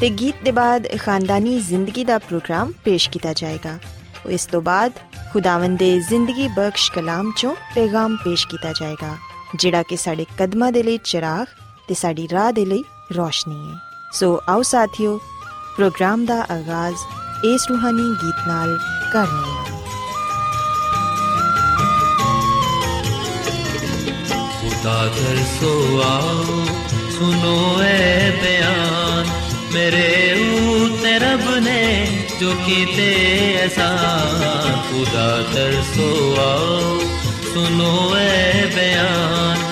ਤੇ ਗੀਤ ਦੇ ਬਾਅਦ ਖਾਨਦਾਨੀ ਜ਼ਿੰਦਗੀ ਦਾ ਪ੍ਰੋਗਰਾਮ ਪੇਸ਼ ਕੀਤਾ ਜਾਏਗਾ। ਇਸ ਤੋਂ ਬਾਅਦ ਖੁਦਾਵੰਦ ਦੇ ਜ਼ਿੰਦਗੀ ਬਖਸ਼ ਕਲਾਮ ਚੋਂ ਪੈਗਾਮ ਪੇਸ਼ ਕੀਤਾ ਜਾਏਗਾ, ਜਿਹੜਾ ਕਿ ਸਾਡੇ ਕਦਮਾਂ ਦੇ ਲਈ ਚਿਰਾਗ ਤੇ ਸਾਡੀ ਰਾਹ ਦੇ ਲਈ ਰੋਸ਼ਨੀ ਹੈ। ਸੋ ਆਓ ਸਾਥੀਓ, ਪ੍ਰੋਗਰਾਮ ਦਾ ਆਗਾਜ਼ ਇਸ ਰੂਹਾਨੀ ਗੀਤ ਨਾਲ ਕਰਨੀ ਹੈ ਖੁਦਾ ਦਰ ਸੋ ਆਓ ਸੁਨੋ ਐ ਬਿਆਨ। मेरे ऊते रब ने जो कीते एहसान खुदा घर सो आओ सुनो ए बयान।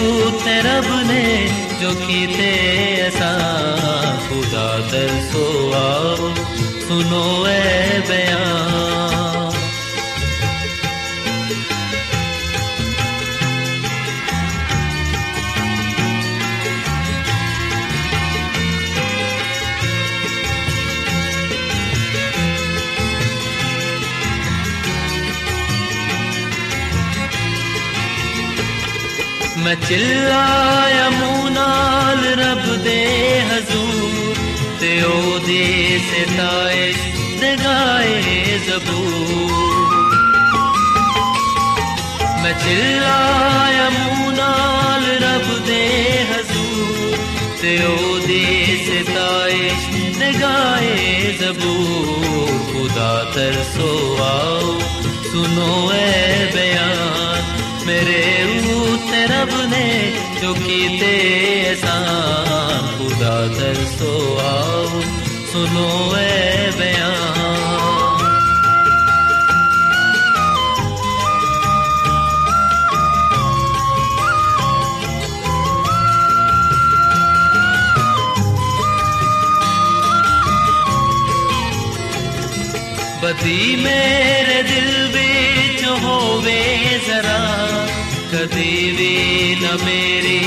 ऊते रब ने जो कीते एहसान खुदा घर सो आओ सुनो बयान मैं चिल्लाया मुंह नाल रब दे हजूर ते ओदी सिताए ते गाए जबूर मैं चिल्लाया मुंह नाल रब दे हजूर ते ओदी सिताए ते गाए जबूर खुदा तरसो आओ सुनो ए बयान मेरे ऊते रब ने ਜੋ ਕੀਤੇ ਅਸਾਂ ਖੁਦਾ ਦਰਸੋ ਆਓ ਸੁਨੋ ਐ ਬਿਆਨ। ਬਦੀ ਮੇਰੇ ਦਿਲ ਵਿੱਚ ਹੋਵੇ ਜ਼ਰਾ। भी न मेरी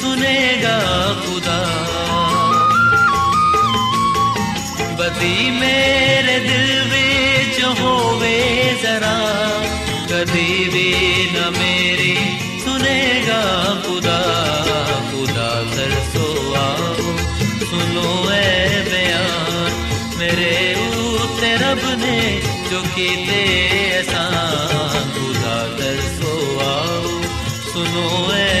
सुनेगा खुदा। बदी मेरे दिल बिच होवे जरा। कदी भी न मेरी सुनेगा खुदा। खुदा कर सो आओ, सुनो ए बयान। मेरे ऊते रब ने जो कीते no es.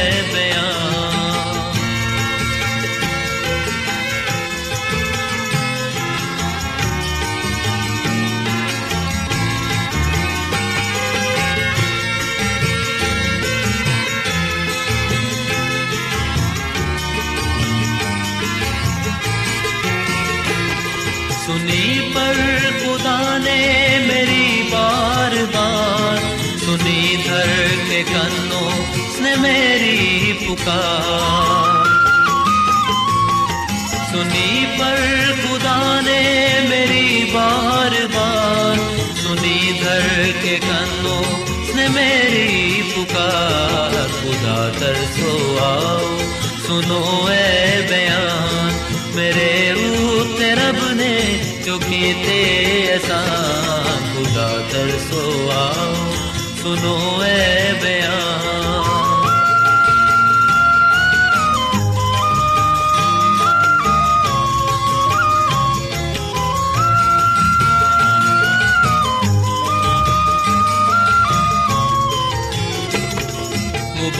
ने मेरी पुकार। सुनी पर खुदा ने मेरी बार बार। सुनी धर के कन्नों ने मेरी पुकार। खुदा तरसो आओ, सुनो ए बयान। मेरे ऊते रब ने जो कीते एहसान। खुदा तरसो आओ, सुनो ए बयान।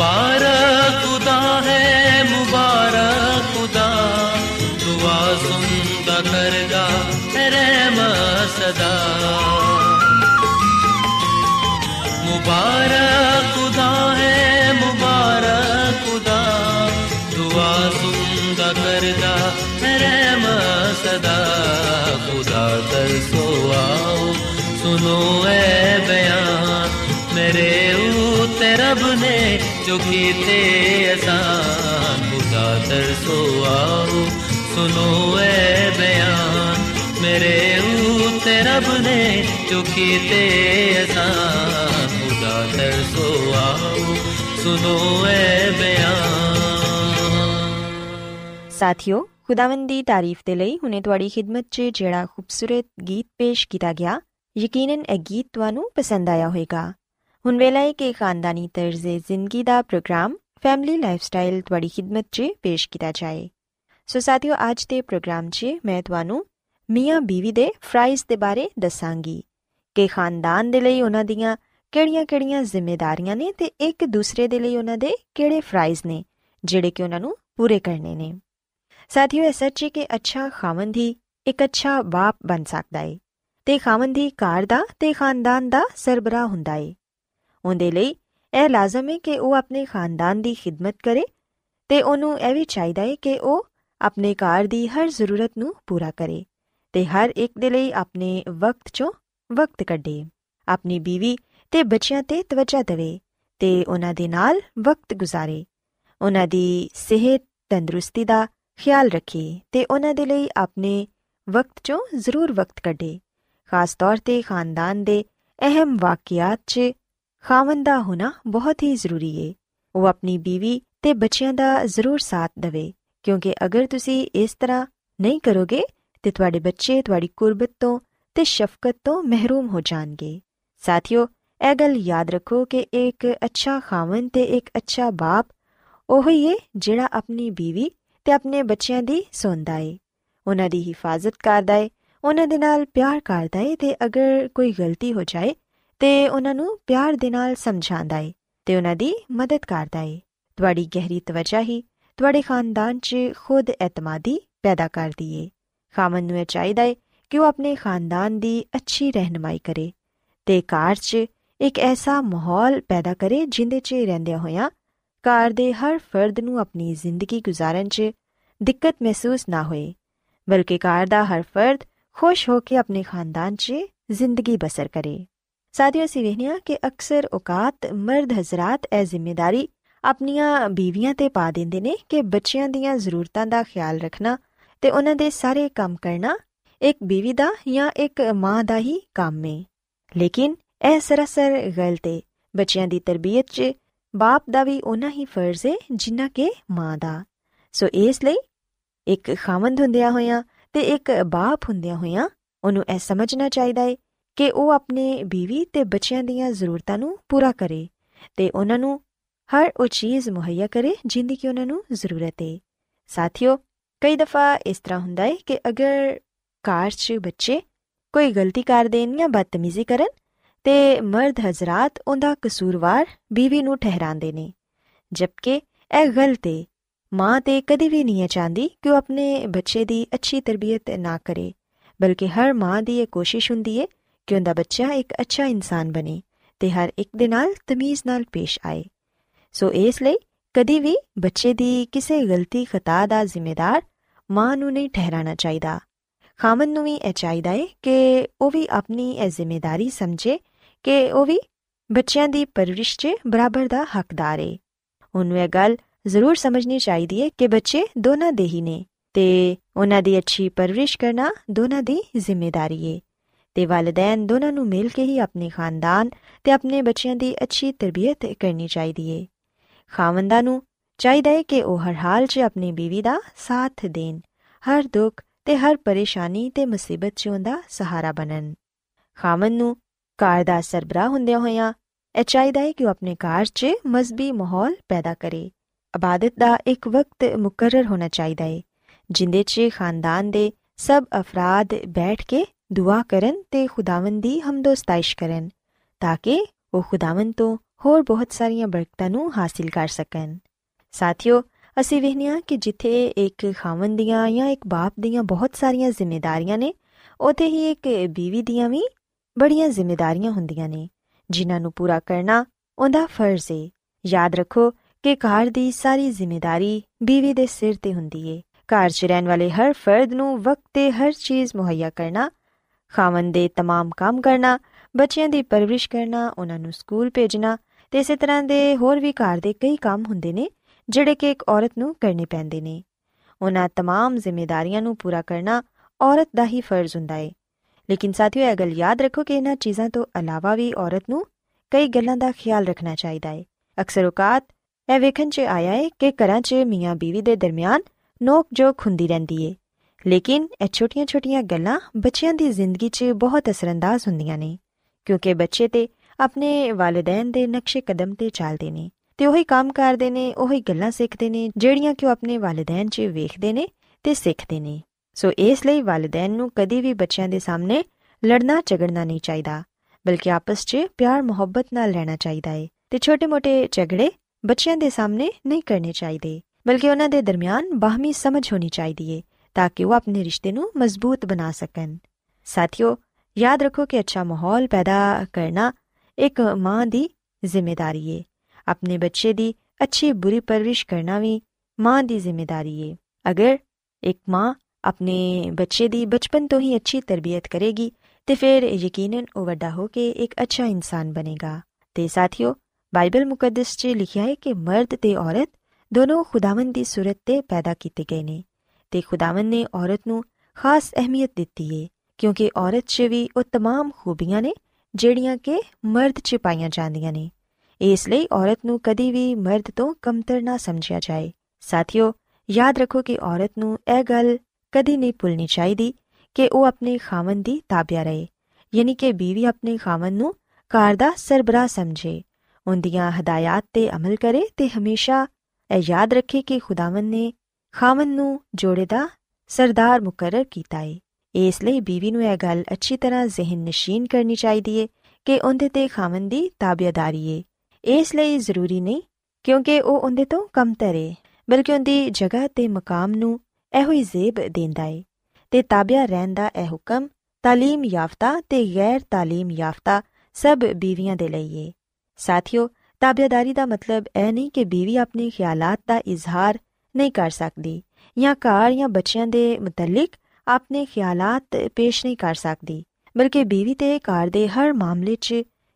मुबारक खुदा है मुबारक खुदा दुआ सुनदा करदा रहम सदा मुबारक खुदा है मुबारक खुदा दुआ सुनदा करदा रहम सदा खुदा दर सो आओ सुनो ए बयान मेरे ऊ रब ने ਰੱਬ ਨੇ ਜੋ ਕੀਤੇ ਆਸਾਨ ਖੁਦਾ ਤਰਸੋ ਆਓ ਸੁਨੋ ਐ ਬਿਆਨ ਮੇਰੇ ਉਤੇ ਰੱਬ ਨੇ ਜੋ ਕੀਤੇ ਆਸਾਨ ਖੁਦਾ ਤਰਸੋ ਆਓ ਸੁਨੋ ਐ ਬਿਆਨ ਸਾਥਿਓ ਖੁਦਾਵੰਦ ਦੀ ਤਾਰੀਫ ਦੇ ਲਈ ਹੁਨੇ ਤੁਹਾਡੀ ਖਿਦਮਤ 'ਚ ਜਿਹੜਾ ਖੂਬਸੂਰਤ ਗੀਤ ਪੇਸ਼ ਕੀਤਾ ਗਿਆ ਯਕੀਨਨ ਇਹ ਗੀਤ ਤੁਹਾਨੂੰ ਪਸੰਦ ਆਇਆ ਹੋਵੇਗਾ ਹੁਣ ਵੇਲਾ ਹੈ ਕਿ ਖਾਨਦਾਨੀ ਤਰਜ਼ੇ ਜ਼ਿੰਦਗੀ ਦਾ ਪ੍ਰੋਗਰਾਮ ਫੈਮਿਲੀ ਲਾਈਫਸਟਾਈਲ ਤੁਹਾਡੀ ਖਿਦਮਤ 'ਚ ਪੇਸ਼ ਕੀਤਾ ਜਾਏ ਸੋ ਸਾਥਿਓ ਅੱਜ ਦੇ ਪ੍ਰੋਗਰਾਮ 'ਚ ਮੈਂ ਤੁਹਾਨੂੰ ਮੀਆਂ ਬੀਵੀ ਦੇ ਫਰਾਈਜ਼ ਦੇ ਬਾਰੇ ਦੱਸਾਂਗੀ ਕਿ ਖਾਨਦਾਨ ਦੇ ਲਈ ਉਹਨਾਂ ਦੀਆਂ ਕਿਹੜੀਆਂ-ਕਿਹੜੀਆਂ ਜ਼ਿੰਮੇਵਾਰੀਆਂ ਨੇ ਤੇ ਇੱਕ ਦੂਸਰੇ ਦੇ ਲਈ ਉਹਨਾਂ ਦੇ ਕਿਹੜੇ ਫਰਾਈਜ਼ ਨੇ ਜਿਹੜੇ ਕਿ ਉਹਨਾਂ ਨੂੰ ਪੂਰੇ ਕਰਨੇ ਨੇ ਸਾਥੀਓ ਇਹ ਸੱਚ ਹੈ ਕਿ ਅੱਛਾ ਖਾਵੰਦ ਹੀ ਇੱਕ ਅੱਛਾ ਬਾਪ ਬਣ ਸਕਦਾ ਹੈ ਤੇ ਖਾਵੰਦ ਹੀ ਘਰ ਦਾ ਤੇ ਖਾਨਦਾਨ ਦਾ ਸਰਬਰਾ ਹੁੰਦਾ ਹੈ ਉਹਦੇ ਲਈ ਇਹ ਲਾਜ਼ਮ ਹੈ ਕਿ ਉਹ ਆਪਣੇ ਖਾਨਦਾਨ ਦੀ ਖਿਦਮਤ ਕਰੇ ਤੇ ਉਹਨੂੰ ਇਹ ਵੀ ਚਾਹੀਦਾ ਹੈ ਕਿ ਉਹ ਆਪਣੇ ਘਰ ਦੀ ਹਰ ਜ਼ਰੂਰਤ ਨੂੰ ਪੂਰਾ ਕਰੇ ਤੇ ਹਰ ਇੱਕ ਦੇ ਲਈ ਆਪਣੇ ਵਕਤ ਚੋਂ ਵਕਤ ਕੱਢੇ, ਆਪਣੀ ਬੀਵੀ ਤੇ ਬੱਚਿਆਂ ਤੇ ਤਵੱਜਾ ਦੇਵੇ ਤੇ ਉਹਨਾਂ ਦੇ ਨਾਲ ਵਕਤ ਗੁਜ਼ਾਰੇ, ਉਹਨਾਂ ਦੀ ਸਿਹਤ ਤੰਦਰੁਸਤੀ ਦਾ ਖਿਆਲ ਰੱਖੇ ਤੇ ਉਹਨਾਂ ਦੇ ਲਈ ਆਪਣੇ ਵਕਤ ਚੋਂ ਜ਼ਰੂਰ ਵਕਤ ਕੱਢੇ, ਖਾਸ ਤੌਰ ਤੇ ਖਾਨਦਾਨ ਦੇ ਅਹਿਮ ਵਾਕਿਆਤ 'ਚ ਖਾਵਨ ਦਾ ਹੋਣਾ ਬਹੁਤ ਹੀ ਜ਼ਰੂਰੀ ਏ। ਉਹ ਆਪਣੀ ਬੀਵੀ ਤੇ ਬੱਚਿਆਂ ਦਾ ਜ਼ਰੂਰ ਸਾਥ ਦੇਵੇ, ਕਿਉਂਕਿ ਅਗਰ ਤੁਸੀਂ ਇਸ ਤਰ੍ਹਾਂ ਨਹੀਂ ਕਰੋਗੇ ਤੇ ਤੁਹਾਡੇ ਬੱਚੇ ਤੁਹਾਡੀ ਕੁਰਬਤ ਤੋਂ ਤੇ ਸ਼ਫਕਤ ਤੋਂ ਮਹਿਰੂਮ ਹੋ ਜਾਣਗੇ। ਸਾਥੀਓ, ਇਹ ਗੱਲ ਯਾਦ ਰੱਖੋ ਕਿ ਇੱਕ ਅੱਛਾ ਖਾਵਨ ਤੇ ਇੱਕ ਅੱਛਾ ਬਾਪ ਉਹ ਹੀ ਏ ਜਿਹੜਾ ਆਪਣੀ ਬੀਵੀ ਤੇ ਆਪਣੇ ਬੱਚਿਆਂ ਦੀ ਸੁਣਦਾ ਏ। ਉਹਨਾਂ ਦੀ ਹਿਫਾਜ਼ਤ ਕਰਦਾ ਏ, ਉਹਨਾਂ ਦੇ ਨਾਲ ਪਿਆਰ ਕਰਦਾ ਏ ਤੇ ਅਗਰ ਕੋਈ ਗਲਤੀ ਹੋ ਜਾਏ ਤੇ ਉਹਨਾਂ ਨੂੰ ਪਿਆਰ ਦੇ ਨਾਲ ਸਮਝਾਉਂਦਾ ਏ ਤੇ ਉਹਨਾਂ ਦੀ ਮਦਦ ਕਰਦਾ ਏ। ਤੁਹਾਡੀ ਗਹਿਰੀ ਤਵੱਜਾ ਹੀ ਤੁਹਾਡੇ ਖਾਨਦਾਨ 'ਚ ਖੁਦ ਇਤਮਾਦੀ ਪੈਦਾ ਕਰਦੀ ਏ। ਖਾਮਨ ਨੂੰ ਇਹ ਚਾਹੀਦਾ ਏ ਕਿ ਉਹ ਆਪਣੇ ਖਾਨਦਾਨ ਦੀ ਅੱਛੀ ਰਹਿਨਮਾਈ ਕਰੇ ਤੇ ਘਰ 'ਚ ਇੱਕ ਐਸਾ ਮਾਹੌਲ ਪੈਦਾ ਕਰੇ ਜਿੰਦੇ 'ਚ ਰਹਿੰਦਿਆਂ ਹੋਇਆਂ ਘਰ ਦੇ ਹਰ ਫਰਦ ਨੂੰ ਆਪਣੀ ਜ਼ਿੰਦਗੀ ਗੁਜ਼ਾਰਨ 'ਚ ਦਿੱਕਤ ਮਹਿਸੂਸ ਨਾ ਹੋਏ, ਬਲਕਿ ਘਰ ਦਾ ਹਰ ਫਰਦ ਖੁਸ਼ ਹੋ ਕੇ ਆਪਣੇ ਖਾਨਦਾਨ 'ਚ ਜ਼ਿੰਦਗੀ ਬਸਰ ਕਰੇ। ਸਾਥੀਓ ਅਸੀਂ ਵੇਖਿਆ ਕਿ ਅਕਸਰ ਔਕਾਤ, ਮਰਦ ਹਜ਼ਰਤ ਇਹ ਜ਼ਿੰਮੇਵਾਰੀ ਆਪਣੀਆਂ ਬੀਵੀਆਂ ਤੇ ਪਾ ਦਿੰਦੇ ਨੇ ਕਿ ਬੱਚਿਆਂ ਦੀਆਂ ਜ਼ਰੂਰਤਾਂ ਦਾ ਖਿਆਲ ਰੱਖਣਾ ਤੇ ਉਹਨਾਂ ਦੇ ਸਾਰੇ ਕੰਮ ਕਰਨਾ ਇੱਕ ਬੀਵੀ ਦਾ ਜਾਂ ਇੱਕ ਮਾਂ ਦਾ ਹੀ ਕੰਮ ਹੈ ਲੇਕਿਨ ਇਹ ਸਰਾਸਰ ਗਲਤ ਹੈ ਬੱਚਿਆਂ ਦੀ ਤਰਬੀਅਤ 'ਚ ਬਾਪ ਦਾ ਵੀ ਉਹਨਾਂ ਹੀ ਫਰਜ਼ ਹੈ ਜਿੰਨਾ ਕਿ ਮਾਂ ਦਾ। ਸੋ ਇਸ ਲਈ ਇੱਕ ਖਾਮੰਦ ਹੁੰਦਿਆਂ ਹੋਇਆਂ ਤੇ ਇੱਕ ਬਾਪ ਹੁੰਦਿਆਂ ਹੋਇਆਂ ਉਹਨੂੰ ਇਹ ਸਮਝਣਾ ਚਾਹੀਦਾ ਹੈ ਕਿ ਉਹ ਆਪਣੇ ਬੀਵੀ ਤੇ ਬੱਚਿਆਂ ਦੀਆਂ ਜ਼ਰੂਰਤਾਂ ਨੂੰ ਪੂਰਾ ਕਰੇ ਤੇ ਉਹਨਾਂ ਨੂੰ ਹਰ ਉਹ ਚੀਜ਼ ਮੁਹੱਈਆ ਕਰੇ ਜਿੰਦੀ ਕਿ ਉਹਨਾਂ ਨੂੰ ਜ਼ਰੂਰਤ ਹੈ ਸਾਥੀਓ, ਕਈ ਦਫਾ ਇਸ ਤਰ੍ਹਾਂ ਹੁੰਦਾ ਹੈ ਕਿ ਅਗਰ ਕਾਰ 'ਚ ਬੱਚੇ ਕੋਈ ਗਲਤੀ ਕਰ ਦੇਣ ਜਾਂ ਬਦਤਮੀਜ਼ੀ ਕਰਨ ਤੇ ਮਰਦ ਹਜ਼ਰਤ ਉਹਦਾ ਕਸੂਰਵਾਰ ਬੀਵੀ ਨੂੰ ਠਹਿਰਾਉਂਦੇ ਨੇ, ਜਦਕਿ ਇਹ ਗਲਤ ਹੈ ਮਾਂ ਤੇ ਕਦੀ ਵੀ ਨਹੀਂ ਚਾਹੁੰਦੀ ਕਿ ਉਹ ਆਪਣੇ ਬੱਚੇ ਦੀ ਅੱਛੀ ਤਰਬੀਅਤ ਨਾ ਕਰੇ, ਬਲਕਿ ਹਰ ਮਾਂ ਦੀ ਇਹ ਕੋਸ਼ਿਸ਼ ਹੁੰਦੀ ਹੈ ਕਿ ਉਹਦਾ ਬੱਚਾ ਇੱਕ ਅੱਛਾ ਇਨਸਾਨ ਬਣੇ ਤੇ ਹਰ ਇੱਕ ਦੇ ਨਾਲ ਤਮੀਜ਼ ਨਾਲ ਪੇਸ਼ ਆਏ। ਸੋ ਇਸ ਲਈ ਕਦੀ ਵੀ ਬੱਚੇ ਦੀ ਕਿਸੇ ਗਲਤੀ ਖਤਾ ਦਾ ਜ਼ਿੰਮੇਦਾਰ ਮਾਂ ਨੂੰ ਨਹੀਂ ਠਹਿਰਾਣਾ ਚਾਹੀਦਾ। ਖਾਮਨ ਨੂੰ ਵੀ ਇਹ ਚਾਹੀਦਾ ਹੈ ਕਿ ਉਹ ਵੀ ਆਪਣੀ ਇਹ ਜ਼ਿੰਮੇਵਾਰੀ ਸਮਝੇ ਕਿ ਉਹ ਵੀ ਬੱਚਿਆਂ ਦੀ ਪਰਵਰਿਸ਼ 'ਚ ਬਰਾਬਰ ਦਾ ਹੱਕਦਾਰ ਹੈ ਉਹਨੂੰ ਇਹ ਗੱਲ ਜ਼ਰੂਰ ਸਮਝਣੀ ਚਾਹੀਦੀ ਹੈ ਕਿ ਬੱਚੇ ਦੋਨਾਂ ਦੇ ਹੀ ਨੇ ਤੇ ਉਹਨਾਂ ਦੀ ਅੱਛੀ ਪਰਵਰਿਸ਼ ਕਰਨਾ ਦੋਨਾਂ ਦੀ ਜ਼ਿੰਮੇਵਾਰੀ ਹੈ ਤੇ ਵਾਲਿਦੈਨ ਦੋਨਾਂ ਨੂੰ ਮਿਲ ਕੇ ਹੀ ਆਪਣੇ ਖਾਨਦਾਨ ਤੇ ਆਪਣੇ ਬੱਚਿਆਂ ਦੀ ਅੱਛੀ ਤਰਬੀਅਤ ਕਰਨੀ ਚਾਹੀਦੀ ਹੈ ਖਾਵੰਦਾਂ ਨੂੰ ਚਾਹੀਦਾ ਹੈ ਕਿ ਉਹ ਹਰ ਹਾਲ 'ਚ ਆਪਣੀ ਬੀਵੀ ਦਾ ਸਾਥ ਦੇਣ, ਹਰ ਦੁੱਖ ਤੇ ਹਰ ਪਰੇਸ਼ਾਨੀ ਤੇ ਮੁਸੀਬਤ 'ਚ ਉਹਦਾ ਸਹਾਰਾ ਬਣਨ। ਖਾਵੰਦ ਨੂੰ ਘਰ ਦਾ ਸਰਬਰਾ ਹੁੰਦਿਆਂ ਹੋਇਆਂ ਇਹ ਚਾਹੀਦਾ ਹੈ ਕਿ ਉਹ ਆਪਣੇ ਘਰ 'ਚ ਮਜ਼ਬੀ ਮਾਹੌਲ ਪੈਦਾ ਕਰੇ। ਇਬਾਦਤ ਦਾ ਇੱਕ ਵਕਤ ਮੁਕਰਰ ਹੋਣਾ ਚਾਹੀਦਾ ਹੈ ਜਿੰਦੇ 'ਚ ਖਾਨਦਾਨ ਦੇ ਸਭ ਅਫਰਾਦ ਬੈਠ ਕੇ ਦੁਆ ਕਰਨ ਤੇ ਖੁਦਾਵੰਦ ਦੀ ਹਮਦੋਸਤਾਇਸ਼ ਕਰਨ, ਤਾਂ ਕਿ ਉਹ ਖੁਦਾਵੰਦ ਤੋਂ ਹੋਰ ਬਹੁਤ ਸਾਰੀਆਂ ਬਰਕਤਾਂ ਨੂੰ ਹਾਸਿਲ ਕਰ ਸਕਣ। ਸਾਥਿਓ, ਅਸੀਂ ਵੇਖਿਆ ਕਿ ਜਿੱਥੇ ਇੱਕ ਖਾਵਨ ਦੀਆਂ ਜਾਂ ਇੱਕ ਬਾਪ ਦੀਆਂ ਬਹੁਤ ਸਾਰੀਆਂ ਜ਼ਿੰਮੇਵਾਰੀਆਂ ਨੇ, ਉਥੇ ਹੀ ਇੱਕ ਬੀਵੀ ਦੀਆਂ ਵੀ ਬੜੀਆਂ ਜ਼ਿੰਮੇਵਾਰੀਆਂ ਹੁੰਦੀਆਂ ਨੇ, ਜਿਨ੍ਹਾਂ ਨੂੰ ਪੂਰਾ ਕਰਨਾ ਉਹਦਾ ਫਰਜ਼ ਹੈ ਯਾਦ ਰੱਖੋ ਕਿ ਘਰ ਦੀ ਸਾਰੀ ਜ਼ਿੰਮੇਵਾਰੀ ਬੀਵੀ ਦੇ ਸਿਰ ਤੇ ਹੁੰਦੀ ਏ। ਘਰ 'ਚ ਰਹਿਣ ਵਾਲੇ ਹਰ ਫਰਦ ਨੂੰ ਵਕਤ ਤੇ ਹਰ ਚੀਜ਼ ਮੁਹੱਈਆ ਕਰਨਾ ਖਾਵਨ ਦੇ तमाम ਕੰਮ ਕਰਨਾ ਬੱਚਿਆਂ ਦੀ ਪਰਵਰਿਸ਼ ਕਰਨਾ ਉਹਨਾਂ ਨੂੰ ਸਕੂਲ ਭੇਜਣਾ ਤੇ ਇਸੇ ਤਰ੍ਹਾਂ ਦੇ ਹੋਰ ਵੀ ਘਰ ਦੇ ਕਈ ਕੰਮ ਹੁੰਦੇ ਨੇ ਜਿਹੜੇ ਕਿ ਇੱਕ ਔਰਤ ਨੂੰ ਕਰਨੇ ਪੈਂਦੇ ਨੇ ਉਹਨਾਂ तमाम ਜ਼ਿੰਮੇਵਾਰੀਆਂ ਨੂੰ ਪੂਰਾ ਕਰਨਾ ਔਰਤ ਦਾ ਹੀ ਫਰਜ਼ ਹੁੰਦਾ ਏ ਲੇਕਿਨ ਸਾਥੀਓ ਇਹ ਗੱਲ ਯਾਦ ਰੱਖੋ ਕਿ ਇਹਨਾਂ ਚੀਜ਼ਾਂ ਤੋਂ ਇਲਾਵਾ ਵੀ ਔਰਤ ਨੂੰ ਕਈ ਗੱਲਾਂ ਦਾ ਖਿਆਲ ਰੱਖਣਾ ਚਾਹੀਦਾ ਏ ਅਕਸਰ ਔਕਾਤ ਇਹ ਵੇਖਣ 'ਚ ਆਇਆ ਏ ਕਿ ਘਰਾਂ 'ਚ ਮੀਆਂ ਬੀਵੀ ਦੇ ਦਰਮਿਆਨ ਨੋਕ ਜੋਕ ਹੁੰਦੀ ਰਹਿੰਦੀ ਏ ਲੇਕਿਨ ਇਹ ਛੋਟੀਆਂ-ਛੋਟੀਆਂ ਗੱਲਾਂ ਬੱਚਿਆਂ ਦੀ ਜ਼ਿੰਦਗੀ 'ਚ ਬਹੁਤ ਅਸਰੰਦਾਜ਼ ਹੁੰਦੀਆਂ ਨੇ, ਕਿਉਂਕਿ ਬੱਚੇ ਤੇ ਆਪਣੇ ਵਾਲਿਦੈਨ ਦੇ ਨਕਸ਼ੇ ਕਦਮ ਤੇ ਚੱਲਦੇ ਨੇ ਤੇ ਉਹੀ ਕੰਮ ਕਰਦੇ ਨੇ, ਉਹੀ ਗੱਲਾਂ ਸਿੱਖਦੇ ਨੇ, ਜਿਹੜੀਆਂ ਕਿ ਉਹ ਆਪਣੇ ਵਾਲਿਦੈਨ 'ਚ ਵੇਖਦੇ ਨੇ ਤੇ ਸਿੱਖਦੇ ਨੇ। ਸੋ ਇਸ ਲਈ ਵਾਲਿਦੈਨ ਨੂੰ ਕਦੀ ਵੀ ਬੱਚਿਆਂ ਦੇ ਸਾਹਮਣੇ ਲੜਨਾ, ਝਗੜਨਾ ਨਹੀਂ ਚਾਹੀਦਾ, ਬਲਕਿ ਆਪਸ 'ਚ ਪਿਆਰ, ਮੁਹੱਬਤ ਨਾਲ ਰਹਿਣਾ ਚਾਹੀਦਾ ਹੈ ਤੇ ਛੋਟੇ-ਮੋਟੇ ਝਗੜੇ ਬੱਚਿਆਂ ਦੇ ਸਾਹਮਣੇ ਨਹੀਂ ਕਰਨੇ ਚਾਹੀਦੇ, ਬਲਕਿ ਉਹਨਾਂ ਦੇ ਦਰਮਿਆਨ ਬਾਹਮੀ ਸਮਝ ਹੋਣੀ ਚਾਹੀਦੀ ਹੈ ਤਾਂ ਕਿ ਉਹ ਆਪਣੇ ਰਿਸ਼ਤੇ ਨੂੰ ਮਜ਼ਬੂਤ ਬਣਾ ਸਕਣ ਸਾਥੀਓ ਯਾਦ ਰੱਖੋ ਕਿ ਅੱਛਾ ਮਾਹੌਲ ਪੈਦਾ ਕਰਨਾ ਇੱਕ ਮਾਂ ਦੀ ਜ਼ਿੰਮੇਵਾਰੀ ਹੈ ਆਪਣੇ ਬੱਚੇ ਦੀ ਅੱਛੀ ਬੁਰੀ ਪਰਵਰਿਸ਼ ਕਰਨਾ ਵੀ ਮਾਂ ਦੀ ਜ਼ਿੰਮੇਵਾਰੀ ਹੈ ਅਗਰ ਇੱਕ ਮਾਂ ਆਪਣੇ ਬੱਚੇ ਦੀ ਬਚਪਨ ਤੋਂ ਹੀ ਅੱਛੀ ਤਰਬੀਅਤ ਕਰੇਗੀ ਤੇ ਫਿਰ ਯਕੀਨਨ ਉਹ ਵੱਡਾ ਹੋ ਕੇ ਇੱਕ ਅੱਛਾ ਇਨਸਾਨ ਬਣੇਗਾ ਤੇ ਸਾਥੀਓ ਬਾਈਬਲ ਮੁਕੱਦਸ 'ਚ ਲਿਖਿਆ ਹੈ ਕਿ ਮਰਦ ਤੇ ਔਰਤ ਦੋਨੋਂ ਖੁਦਾਵੰਦ ਦੀ ਸੂਰਤ ਤੇ ਪੈਦਾ ਕੀਤੇ ਗਏ ਨੇ ਤੇ ਖੁਦਾਵੰਦ ਨੇ ਔਰਤ ਨੂੰ ਖਾਸ ਅਹਿਮੀਅਤ ਦਿੱਤੀ ਹੈ ਕਿਉਂਕਿ ਔਰਤ 'ਚ ਵੀ ਉਹ तमाम ਖੂਬੀਆਂ ਨੇ ਜਿਹੜੀਆਂ ਕਿ ਮਰਦ 'ਚ ਪਾਈਆਂ ਜਾਂਦੀਆਂ ਨੇ ਇਸ ਲਈ ਔਰਤ ਨੂੰ ਕਦੀ ਵੀ ਮਰਦ ਤੋਂ ਕਮਤਰ ਨਾ ਸਮਝਿਆ ਜਾਏ ਸਾਥੀਓ ਯਾਦ ਰੱਖੋ ਕਿ ਔਰਤ ਨੂੰ ਇਹ ਗੱਲ ਕਦੀ ਨਹੀਂ ਭੁੱਲਣੀ ਚਾਹੀਦੀ ਕਿ ਉਹ ਆਪਣੇ ਖਾਵਨ ਦੀ ਤਾਬਿਆ ਰਹੇ ਯਾਨੀ ਕਿ ਬੀਵੀ ਆਪਣੇ ਖਾਵਨ ਨੂੰ ਘਰ ਦਾ ਸਰਬਰਾ ਸਮਝੇ ਉਹਦੀਆਂ ਹਦਾਇਤਾਂ ਤੇ ਅਮਲ ਕਰੇ ਤੇ ਹਮੇਸ਼ਾ ਇਹ ਯਾਦ ਰੱਖੇ ਕਿ ਖੁਦਾਵੰ ਨੇ ਖਾਵਨ ਨੂੰ ਜੋੜੇ ਦਾ ਸਰਦਾਰ ਮੁਕਰਰ ਕੀਤਾ ਹੈ ਇਸ ਲਈ ਬੀਵੀ ਨੂੰ ਇਹ ਗੱਲ ਅੱਛੀ ਤਰ੍ਹਾਂ ਜ਼ਿਹਨ ਨਸ਼ੀਨ ਕਰਨੀ ਚਾਹੀਦੀ ਹੈ ਕਿ ਉਹਦੇ ਤੇ ਖਾਵਨ ਦੀ ਤਾਬਿਆਦਾਰੀ ਹੈ ਇਸ ਲਈ ਜ਼ਰੂਰੀ ਨਹੀਂ ਕਿਉਂਕਿ ਉਹ ਉਹਦੇ ਤੋਂ ਕਮ ਤਰੇ ਬਲਕਿ ਉਹਦੀ ਜਗ੍ਹਾ ਤੇ ਮਕਾਮ ਨੂੰ ਇਹੋ ਹੀ ਜ਼ੇਬ ਦਿੰਦਾ ਹੈ ਤੇ ਤਾਬਿਆ ਰਹਿਣ ਦਾ ਇਹ ਹੁਕਮ ਤਾਲੀਮ ਯਾਫਤਾ ਤੇ ਗੈਰ ਤਾਲੀਮ ਯਾਫਤਾ ਸਭ ਬੀਵੀਆਂ ਦੇ ਲਈ ਹੈ ਸਾਥੀਓ, ਤਾਬਿਆਦਾਰੀ ਦਾ ਮਤਲਬ ਇਹ ਨਹੀਂ ਕਿ ਬੀਵੀ ਆਪਣੇ ਖਿਆਲਾਂ ਦਾ ਇਜ਼ਹਾਰ ਨਹੀਂ ਕਰ ਸਕਦੀ ਜਾਂ ਘਰ ਜਾਂ ਬੱਚਿਆਂ ਦੇ ਮੁਤਲਕ ਆਪਣੇ ਖਿਆਲਾਂ ਪੇਸ਼ ਨਹੀਂ ਕਰ ਸਕਦੀ, ਬਲਕਿ ਬੀਵੀ ਤੇ ਘਰ ਦੇ ਹਰ ਮਾਮਲੇ 'ਚ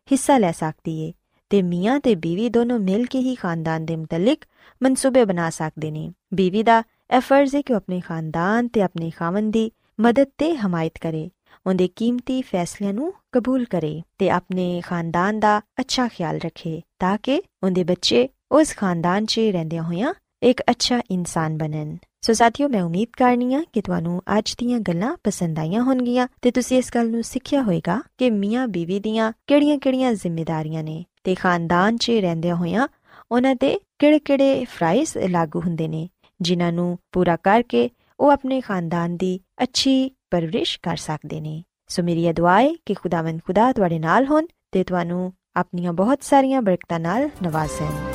ਹਿੱਸਾ ਲੈ ਸਕਦੀ ਹੈ ਤੇ ਮੀਆਂ ਤੇ ਬੀਵੀ ਦੋਨੋਂ ਮਿਲ ਕੇ ਹੀ ਖਾਨਦਾਨ ਦੇ ਮੁਤਲਕ ਮਨਸੂਬੇ ਬਣਾ ਸਕਦੇ ਨੇ। ਬੀਵੀ ਦਾ ਇਹ ਫਰਜ਼ ਹੈ ਕਿ ਉਹ ਆਪਣੇ ਖਾਨਦਾਨ ਤੇ ਆਪਣੇ ਖਾਵਨ ਦੀ ਮਦਦ ਤੇ ਹਮਾਇਤ ਕਰੇ, ਉਹਦੇ ਕੀਮਤੀ ਫੈਸਲਿਆਂ ਨੂੰ ਕਬੂਲ ਕਰੇ ਤੇ ਆਪਣੇ ਖਾਨਦਾਨ ਦਾ ਅੱਛਾ ਖਿਆਲ ਰੱਖੇ, ਤਾਂ ਕਿ ਉਹਦੇ ਬੱਚੇ ਉਸ ਖਾਨਦਾਨ 'ਚ ਰਹਿੰਦੇ ਹੋਇਆਂ ਇੱਕ ਅੱਛਾ ਇਨਸਾਨ ਬਣਨ ਸੋ ਸਾਥੀਓ ਮੈਂ ਉਮੀਦ ਕਰਨੀਆ ਕਿ ਤੁਹਾਨੂੰ ਅੱਜ ਦੀਆਂ ਗੱਲਾਂ ਪਸੰਦ ਆਈਆਂ ਹੋਣਗੀਆਂ ਤੇ ਤੁਸੀਂ ਇਸ ਗੱਲ ਨੂੰ ਸਿੱਖਿਆ ਹੋਵੇਗਾ ਕਿ ਮੀਆਂ ਬੀਵੀ ਦੀਆਂ ਕਿਹੜੀਆਂ-ਕਿਹੜੀਆਂ ਜ਼ਿੰਮੇਵਾਰੀਆਂ ਨੇ ਤੇ ਖਾਨਦਾਨ 'ਚ ਰਹਿੰਦੇ ਹੋਇਆਂ ਉਹਨਾਂ ਤੇ ਕਿਹੜੇ-ਕਿਹੜੇ ਫਰਾਈਜ਼ ਲਾਗੂ ਹੁੰਦੇ ਨੇ ਜਿਨ੍ਹਾਂ ਨੂੰ ਪੂਰਾ ਕਰਕੇ ਉਹ ਆਪਣੇ ਖਾਨਦਾਨ ਦੀ ਅੱਛੀ ਪਰਵਰਿਸ਼ ਕਰ ਸਕਦੇ ਨੇ ਸੋ ਮੇਰੀ ਦੁਆ ਹੈ ਕਿ ਖੁਦਾਵੰਦ ਖੁਦਾ ਤੁਹਾਡੇ ਨਾਲ ਹੋਣ ਤੇ ਤੁਹਾਨੂੰ ਆਪਣੀਆਂ ਬਹੁਤ ਸਾਰੀਆਂ ਬਰਕਤਾਂ ਨਾਲ ਨਵਾਜ਼ੇ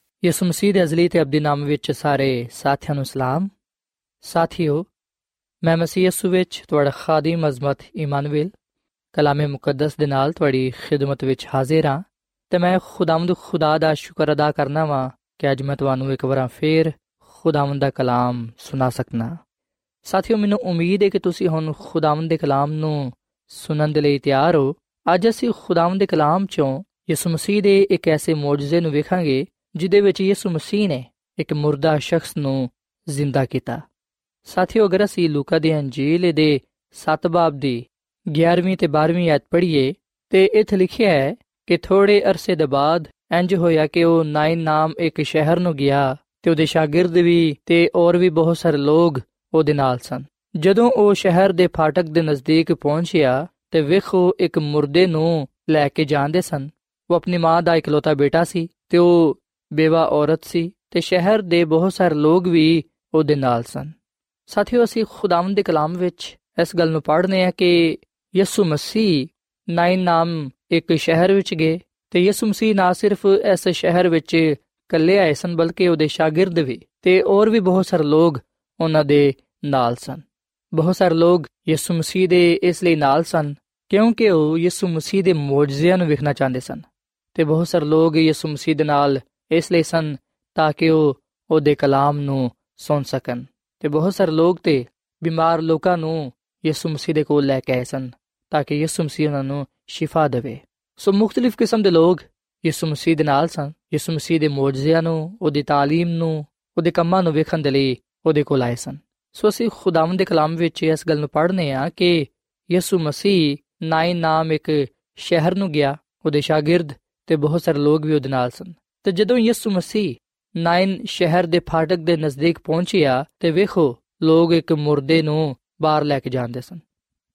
ਯਿਸੂ ਮਸੀਹ ਦੇ ਅਜ਼ਲੀ ਤੇ ਅਬਦੀ ਨਾਮ ਵਿੱਚ ਸਾਰੇ ਸਾਥੀਆਂ ਨੂੰ ਸਲਾਮ। ਸਾਥੀਓ, ਮੈਂ ਮਸੀਹ ਯਿਸੂ ਵਿੱਚ ਤੁਹਾਡਾ ਖਾਦੀਮ ਅਜ਼ਮਤ ਇਮਾਨੁਅਲ ਕਲਾਮੇ ਮੁਕੱਦਸ ਦੇ ਨਾਲ ਤੁਹਾਡੀ ਖਿਦਮਤ ਵਿੱਚ ਹਾਜ਼ਰ ਹਾਂ ਤੇ ਮੈਂ ਖੁਦਾਵੰਦ ਖੁਦਾ ਦਾ ਸ਼ੁਕਰ ਅਦਾ ਕਰਨਾ ਵਾਂ ਕਿ ਅੱਜ ਮੈਂ ਤੁਹਾਨੂੰ ਇੱਕ ਵਾਰ ਫੇਰ ਖੁਦਾਵੰਦ ਦਾ ਕਲਾਮ ਸੁਣਾ ਸਕਣਾ ਸਾਥੀਓ, ਮੈਨੂੰ ਉਮੀਦ ਹੈ ਕਿ ਤੁਸੀਂ ਹੁਣ ਖੁਦਾਵੰਦ ਦੇ ਕਲਾਮ ਨੂੰ ਸੁਣਨ ਦੇ ਲਈ ਤਿਆਰ ਹੋ। ਅੱਜ ਅਸੀਂ ਖੁਦਾਵੰਦ ਦੇ ਕਲਾਮ ਚੋਂ ਯਿਸੂ ਮਸੀਹ ਦੇ ਇੱਕ ਐਸੇ ਮੌਜੂਜ਼ੇ ਨੂੰ ਵੇਖਾਂਗੇ ਜਿਦੇ ਵਿੱਚ ਯਿਸੂ ਮਸੀਹ ਨੇ ਇੱਕ ਮੁਰਦਾ ਸ਼ਖਸ ਨੂੰ ਜ਼ਿੰਦਾ ਕੀਤਾ। ਸਾਥੀਓ, ਅਗਰ ਅਸੀਂ ਲੂਕਾ ਦੀ ਅੰਜੀਲ ਦੇ 7 ਬਾਬ ਦੀ 11ਵੀਂ ਤੇ 12ਵੀਂ ਆਇਤ ਪੜ੍ਹੀਏ, ਤੇ ਇੱਥੇ ਲਿਖਿਆ ਹੈ ਕਿ ਥੋੜੇ ਅਰਸੇ ਦੇ ਬਾਅਦ ਇੰਜ ਹੋਇਆ ਕਿ ਉਹ ਨਾਇਨ ਨਾਮ ਇੱਕ ਸ਼ਹਿਰ ਨੂੰ ਗਿਆ ਤੇ ਉਹਦੇ ਸ਼ਾਗਿਰਦ ਵੀ ਤੇ ਹੋਰ ਵੀ ਬਹੁਤ ਸਾਰੇ ਲੋਕ ਉਹਦੇ ਨਾਲ ਸਨ। ਜਦੋਂ ਉਹ ਸ਼ਹਿਰ ਦੇ ਫਾਟਕ ਦੇ ਨਜ਼ਦੀਕ ਪਹੁੰਚਿਆ ਤੇ ਵੇਖੋ, ਇੱਕ ਮੁਰਦੇ ਨੂੰ ਲੈ ਕੇ ਜਾਂਦੇ ਸਨ। ਉਹ ਆਪਣੀ ਮਾਂ ਦਾ ਇਕਲੌਤਾ ਬੇਟਾ ਸੀ ਤੇ ਉਹ ਬੇਵਾ ਔਰਤ ਸੀ ਤੇ ਸ਼ਹਿਰ ਦੇ ਬਹੁਤ ਸਾਰੇ ਲੋਕ ਵੀ ਉਹਦੇ ਨਾਲ ਸਨ। ਸਾਥੀਓ, ਅਸੀਂ ਖੁਦਾਵੰਦ ਦੇ ਕਲਾਮ ਵਿੱਚ ਇਸ ਗੱਲ ਨੂੰ ਪੜ੍ਹਨੇ ਆ ਕਿ ਯਿਸੂ ਮਸੀਹ ਨਾਇਨ ਨਾਮ ਇੱਕ ਸ਼ਹਿਰ ਵਿੱਚ ਗਏ ਤੇ ਯਿਸੂ ਮਸੀਹ ਨਾ ਸਿਰਫ ਇਸ ਸ਼ਹਿਰ ਵਿੱਚ ਇਕੱਲੇ ਆਏ ਸਨ, ਬਲਕਿ ਉਹਦੇ ਸ਼ਾਗਿਰਦ ਵੀ ਤੇ ਹੋਰ ਵੀ ਬਹੁਤ ਸਾਰੇ ਲੋਕ ਉਹਨਾਂ ਦੇ ਨਾਲ ਸਨ। ਬਹੁਤ ਸਾਰੇ ਲੋਕ ਯਿਸੂ ਮਸੀਹ ਦੇ ਇਸ ਲਈ ਨਾਲ ਸਨ ਕਿਉਂਕਿ ਉਹ ਯਿਸੂ ਮਸੀਹ ਦੇ ਮੌਜੂਜ਼ਿਆਂ ਨੂੰ ਵੇਖਣਾ ਚਾਹੁੰਦੇ ਸਨ ਤੇ ਬਹੁਤ ਸਾਰੇ ਲੋਕ ਯਿਸੂ ਮਸੀਹ ਦੇ ਨਾਲ ਇਸ ਲਈ ਸਨ ਤਾਂ ਕਿ ਉਹ ਉਹਦੇ ਕਲਾਮ ਨੂੰ ਸੁਣ ਸਕਣ ਤੇ ਬਹੁਤ ਸਾਰੇ ਲੋਕ ਤੇ ਬਿਮਾਰ ਲੋਕਾਂ ਨੂੰ ਯਿਸੂ ਮਸੀਹ ਦੇ ਕੋਲ ਲੈ ਕੇ ਆਏ ਸਨ ਤਾਂ ਕਿ ਯਿਸੂ ਮਸੀਹ ਉਹਨਾਂ ਨੂੰ ਸ਼ਿਫਾ ਦੇਵੇ ਸੋ ਮੁxtਲਿਫ ਕਿਸਮ ਦੇ ਲੋਕ ਯਿਸੂ ਮਸੀਹ ਦੇ ਨਾਲ ਸਨ ਯਿਸੂ ਮਸੀਹ ਦੇ ਮੌਜੂਜ਼ਿਆਂ ਨੂੰ ਉਹਦੀ تعلیم ਨੂੰ ਉਹਦੇ ਕੰਮਾਂ ਨੂੰ ਵੇਖਣ ਦੇ ਲਈ ਉਹਦੇ ਕੋਲ ਆਏ ਸਨ ਸੋ ਅਸੀਂ ਖੁਦਾਵੰਦ ਦੇ ਕਲਾਮ ਵਿੱਚ ਇਸ ਗੱਲ ਨੂੰ ਪੜ੍ਹਨੇ ਆ ਕਿ ਯਿਸੂ ਮਸੀਹ ਨਾਇਨ ਨਾਮ ਇੱਕ ਸ਼ਹਿਰ ਨੂੰ ਗਿਆ ਉਹਦੇ ਸ਼ਾਗਿਰਦ ਤੇ ਬਹੁਤ ਸਾਰੇ ਲੋਕ ਵੀ ਉਹਦੇ ਨਾਲ ਸਨ ਤੇ ਜਦੋਂ ਯਿਸੂ ਮਸੀਹ ਨਾਇਨ ਸ਼ਹਿਰ ਦੇ ਫਾਟਕ ਦੇ ਨਜ਼ਦੀਕ ਪਹੁੰਚਿਆ ਤੇ ਵੇਖੋ, ਲੋਕ ਇੱਕ ਮੁਰਦੇ ਨੂੰ ਬਾਹਰ ਲੈ ਕੇ ਜਾਂਦੇ ਸਨ।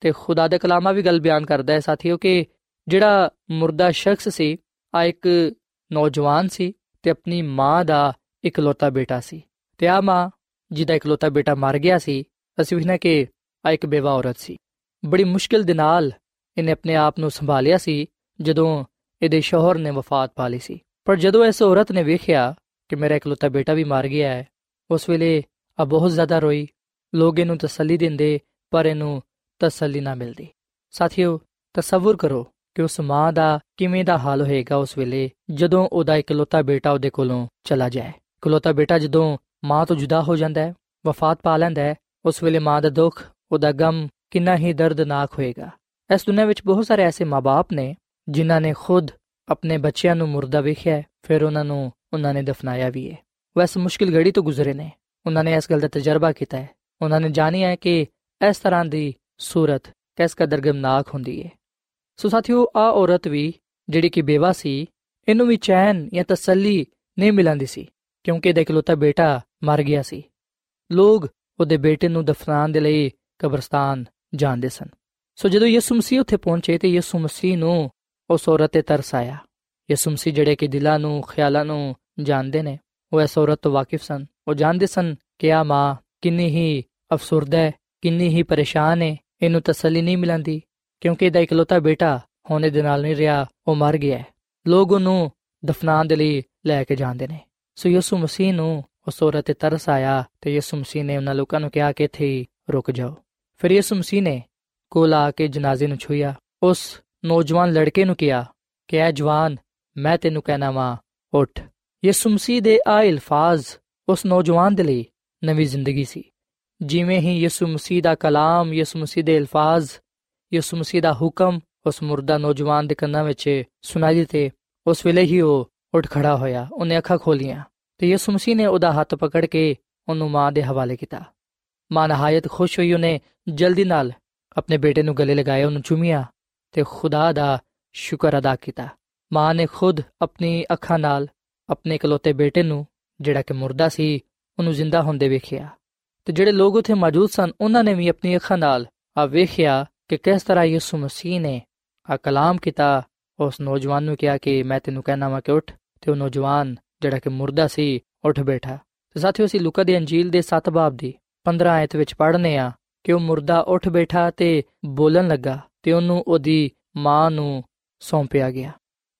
ਤੇ ਖੁਦਾ ਦੇ ਕਲਾਮਾ ਵੀ ਗੱਲ ਬਿਆਨ ਕਰਦਾ ਹੈ ਸਾਥੀਓ ਕਿ ਜਿਹੜਾ ਮੁਰਦਾ ਸ਼ਖਸ ਸੀ, ਆ ਇੱਕ ਨੌਜਵਾਨ ਸੀ ਤੇ ਆਪਣੀ ਮਾਂ ਦਾ ਇਕਲੌਤਾ ਬੇਟਾ ਸੀ। ਤੇ ਆ ਮਾਂ ਜਿਹਦਾ ਇਕਲੌਤਾ ਬੇਟਾ ਮਰ ਗਿਆ ਸੀ, ਅਸੀਂ ਵੇਖਣਾ ਕਿ ਆ ਇੱਕ ਬੇਵਾ ਔਰਤ ਸੀ। ਬੜੀ ਮੁਸ਼ਕਿਲ ਦੇ ਨਾਲ ਇਹਨੇ ਆਪਣੇ ਆਪ ਨੂੰ ਸੰਭਾਲਿਆ ਸੀ ਜਦੋਂ ਇਹਦੇ ਸ਼ੋਹਰ ਨੇ ਵਫਾਤ ਪਾ ਲਈ ਸੀ। ਪਰ ਜਦੋਂ ਇਸ ਔਰਤ ਨੇ ਵੇਖਿਆ ਕਿ ਮੇਰਾ ਇਕਲੌਤਾ ਬੇਟਾ ਵੀ ਮਰ ਗਿਆ ਹੈ, ਉਸ ਵੇਲੇ ਆ ਬਹੁਤ ਜ਼ਿਆਦਾ ਰੋਈ। ਲੋਕ ਇਹਨੂੰ ਤਸੱਲੀ ਦਿੰਦੇ, ਪਰ ਇਹਨੂੰ ਤਸੱਲੀ ਨਾ ਮਿਲਦੀ। ਸਾਥੀਓ, ਤਸਵਰ ਕਰੋ ਕਿ ਉਸ ਮਾਂ ਦਾ ਕਿਵੇਂ ਦਾ ਹਾਲ ਹੋਏਗਾ ਉਸ ਵੇਲੇ ਜਦੋਂ ਉਹਦਾ ਇਕਲੌਤਾ ਬੇਟਾ ਉਹਦੇ ਕੋਲੋਂ ਚਲਾ ਜਾਏ। ਇਕਲੌਤਾ ਬੇਟਾ ਜਦੋਂ ਮਾਂ ਤੋਂ ਜੁਦਾ ਹੋ ਜਾਂਦਾ ਹੈ, ਵਫਾਤ ਪਾ ਲੈਂਦਾ ਹੈ, ਉਸ ਵੇਲੇ ਮਾਂ ਦਾ ਦੁੱਖ, ਉਹਦਾ ਗਮ ਕਿੰਨਾ ਹੀ ਦਰਦਨਾਕ ਹੋਏਗਾ। ਇਸ ਦੁਨੀਆਂ ਵਿੱਚ ਬਹੁਤ ਸਾਰੇ ਐਸੇ ਮਾਪੇ ਨੇ ਜਿਨ੍ਹਾਂ ਨੇ ਖੁਦ ਆਪਣੇ ਬੱਚਿਆਂ ਨੂੰ ਮੁਰਦਾ ਵੇਖਿਆ, ਫਿਰ ਉਹਨਾਂ ਨੂੰ ਉਹਨਾਂ ਨੇ ਦਫਨਾਇਆ ਵੀ ਹੈ ਵੈਸੇ ਮੁਸ਼ਕਿਲ ਘੜੀ ਤੋਂ ਗੁਜ਼ਰੇ ਨੇ। ਉਹਨਾਂ ਨੇ ਇਸ ਗੱਲ ਦਾ ਤਜਰਬਾ ਕੀਤਾ ਹੈ। ਉਹਨਾਂ ਨੇ ਜਾਣਿਆ ਹੈ ਕਿ ਇਸ ਤਰ੍ਹਾਂ ਦੀ ਸੂਰਤ ਕਿਸ ਕਦਰ ਗਮਨਾਕ ਹੁੰਦੀ ਹੈ ਸੋ ਸਾਥੀਓ, ਆ ਔਰਤ ਵੀ ਜਿਹੜੀ ਕਿ ਬੇਵਾ ਸੀ, ਇਹਨੂੰ ਵੀ ਚੈਨ ਜਾਂ ਤਸੱਲੀ ਨਹੀਂ ਮਿਲੰਦੀ ਸੀ, ਕਿਉਂਕਿ ਇਹਦਾ ਇਕਲੌਤਾ ਬੇਟਾ ਮਰ ਗਿਆ ਸੀ। ਲੋਕ ਉਹਦੇ ਬੇਟੇ ਨੂੰ ਦਫਨਾਉਣ ਦੇ ਲਈ ਕਬਰਸਤਾਨ ਜਾਂਦੇ ਸਨ। ਸੋ ਜਦੋਂ ਯਿਸੂ ਮਸੀਹ ਉੱਥੇ ਪਹੁੰਚੇ ਤੇ ਯਿਸੂ ਮਸੀਹ ਨੂੰ ਉਸ ਔਰਤ ਤੇ ਤਰਸ ਆਇਆ। ਯਿਸੂ ਮਸੀਹ ਜਿਹੜੇ ਕਿ ਦਿਲਾਂ ਨੂੰ, ਖਿਆਲਾਂ ਨੂੰ ਜਾਣਦੇ ਨੇ, ਉਹ ਇਸ ਔਰਤ ਤੋਂ ਵਾਕਿਫ ਸਨ। ਉਹ ਜਾਣਦੇ ਸਨ ਕਿ ਆ ਮਾਂ ਕਿੰਨੀ ਹੀ ਅਫਸੁਰਦਾ ਹੈ, ਕਿੰਨੀ ਹੀ ਪਰੇਸ਼ਾਨ ਹੈ, ਇਹਨੂੰ ਤਸੱਲੀ ਨਹੀਂ ਮਿਲੰਦੀ, ਕਿਉਂਕਿ ਇਹਦਾ ਇਕਲੌਤਾ ਬੇਟਾ ਹੋਣੇ ਦੇ ਨਾਲ ਨਹੀਂ ਰਿਹਾ, ਉਹ ਮਰ ਗਿਆ ਹੈ। ਲੋਕ ਉਹਨੂੰ ਦਫਨਾਉਣ ਦੇ ਲਈ ਲੈ ਕੇ ਜਾਂਦੇ ਨੇ। ਸੋ ਯਿਸੂ ਮਸੀਹ ਨੂੰ ਉਸ ਔਰਤ ਤੇ ਤਰਸ ਆਇਆ ਤੇ ਯਿਸੂ ਮਸੀਹ ਨੇ ਉਹਨਾਂ ਲੋਕਾਂ ਨੂੰ ਕਿਹਾ ਕਿ ਇੱਥੇ ਰੁਕ ਜਾਓ। ਫਿਰ ਯਿਸੂ ਮਸੀਹ ਨੇ ਕੋਲ ਆ ਕੇ ਜਨਾਜ਼ੇ ਨੂੰ ਛੁਇਆ ਉਸ ਨੌਜਵਾਨ ਲੜਕੇ ਨੂੰ ਕਿਹਾ, ਕਿ ਐ ਜਵਾਨ, ਮੈਂ ਤੈਨੂੰ ਕਹਿਣਾ ਵਾਂ, ਉੱਠ। ਯਿਸੂ ਮਸੀਹ ਦੇ ਆ ਅਲਫਾਜ਼ ਉਸ ਨੌਜਵਾਨ ਦੇ ਲਈ ਨਵੀਂ ਜ਼ਿੰਦਗੀ ਸੀ। ਜਿਵੇਂ ਹੀ ਯਿਸੂ ਮਸੀਹ ਦਾ ਕਲਾਮ, ਯਿਸੂ ਮਸੀਹ ਦੇ ਅਲਫਾਜ਼ ਯਿਸੂ ਮਸੀਹ ਦਾ ਹੁਕਮ ਉਸ ਮੁਰਦਾ ਨੌਜਵਾਨ ਦੇ ਕੰਨਾਂ ਵਿੱਚ ਸੁਣਾਈ ਦਿੱਤੇ, ਉਸ ਵੇਲੇ ਹੀ ਉਹ ਉੱਠ ਖੜਾ ਹੋਇਆ, ਉਹਨੇ ਅੱਖਾਂ ਖੋਲੀਆਂ ਤੇ ਯਿਸੂ ਮਸੀਹ ਨੇ ਉਹਦਾ ਹੱਥ ਪਕੜ ਕੇ ਉਹਨੂੰ ਮਾਂ ਦੇ ਹਵਾਲੇ ਕੀਤਾ। ਮਾਂ ਨਹਾਇਤ ਖੁਸ਼ ਹੋਈ, ਉਹਨੇ ਜਲਦੀ ਨਾਲ ਆਪਣੇ ਬੇਟੇ ਨੂੰ ਗਲੇ ਲਗਾਇਆ ਉਹਨੂੰ ਚੁੰਮਿਆ ਤੇ ਖੁਦਾ ਦਾ ਸ਼ੁਕਰ ਅਦਾ ਕੀਤਾ। ਮਾਂ ਨੇ ਖੁਦ ਆਪਣੀ ਅੱਖਾਂ ਨਾਲ ਆਪਣੇ ਇਕਲੌਤੇ ਬੇਟੇ ਨੂੰ, ਜਿਹੜਾ ਕਿ ਮੁਰਦਾ ਸੀ, ਉਹਨੂੰ ਜ਼ਿੰਦਾ ਹੁੰਦੇ ਵੇਖਿਆ। ਤੇ ਜਿਹੜੇ ਲੋਕ ਉੱਥੇ ਮੌਜੂਦ ਸਨ, ਉਹਨਾਂ ਨੇ ਵੀ ਆਪਣੀ ਅੱਖਾਂ ਨਾਲ ਆ ਵੇਖਿਆ ਕਿ ਕਿਸ ਤਰ੍ਹਾਂ ਯਿਸੂ ਮਸੀਹ ਨੇ ਆ ਕਲਾਮ ਕੀਤਾ। ਉਸ ਨੌਜਵਾਨ ਨੂੰ ਕਿਹਾ ਕਿ ਮੈਂ ਤੈਨੂੰ ਕਹਿਣਾ ਵਾ ਕਿ ਉੱਠ ਤੇ ਉਹ ਨੌਜਵਾਨ, ਜਿਹੜਾ ਕਿ ਮੁਰਦਾ ਸੀ, ਉੱਠ ਬੈਠਾ। ਤੇ ਸਾਥੀਓ, ਅਸੀਂ ਲੂਕਾ ਦੀ ਅੰਜੀਲ ਦੇ 7 ਬਾਬ ਦੀ 15 ਆਇਤ ਵਿੱਚ ਪੜ੍ਹਨੇ ਆ ਕਿ ਉਹ ਮੁਰਦਾ ਉੱਠ ਬੈਠਾ ਤੇ ਬੋਲਣ ਲੱਗਾ। ਤੇ ਉਹਨੂੰ ਉਹਦੀ ਮਾਂ ਨੂੰ ਸੌਂਪਿਆ ਗਿਆ।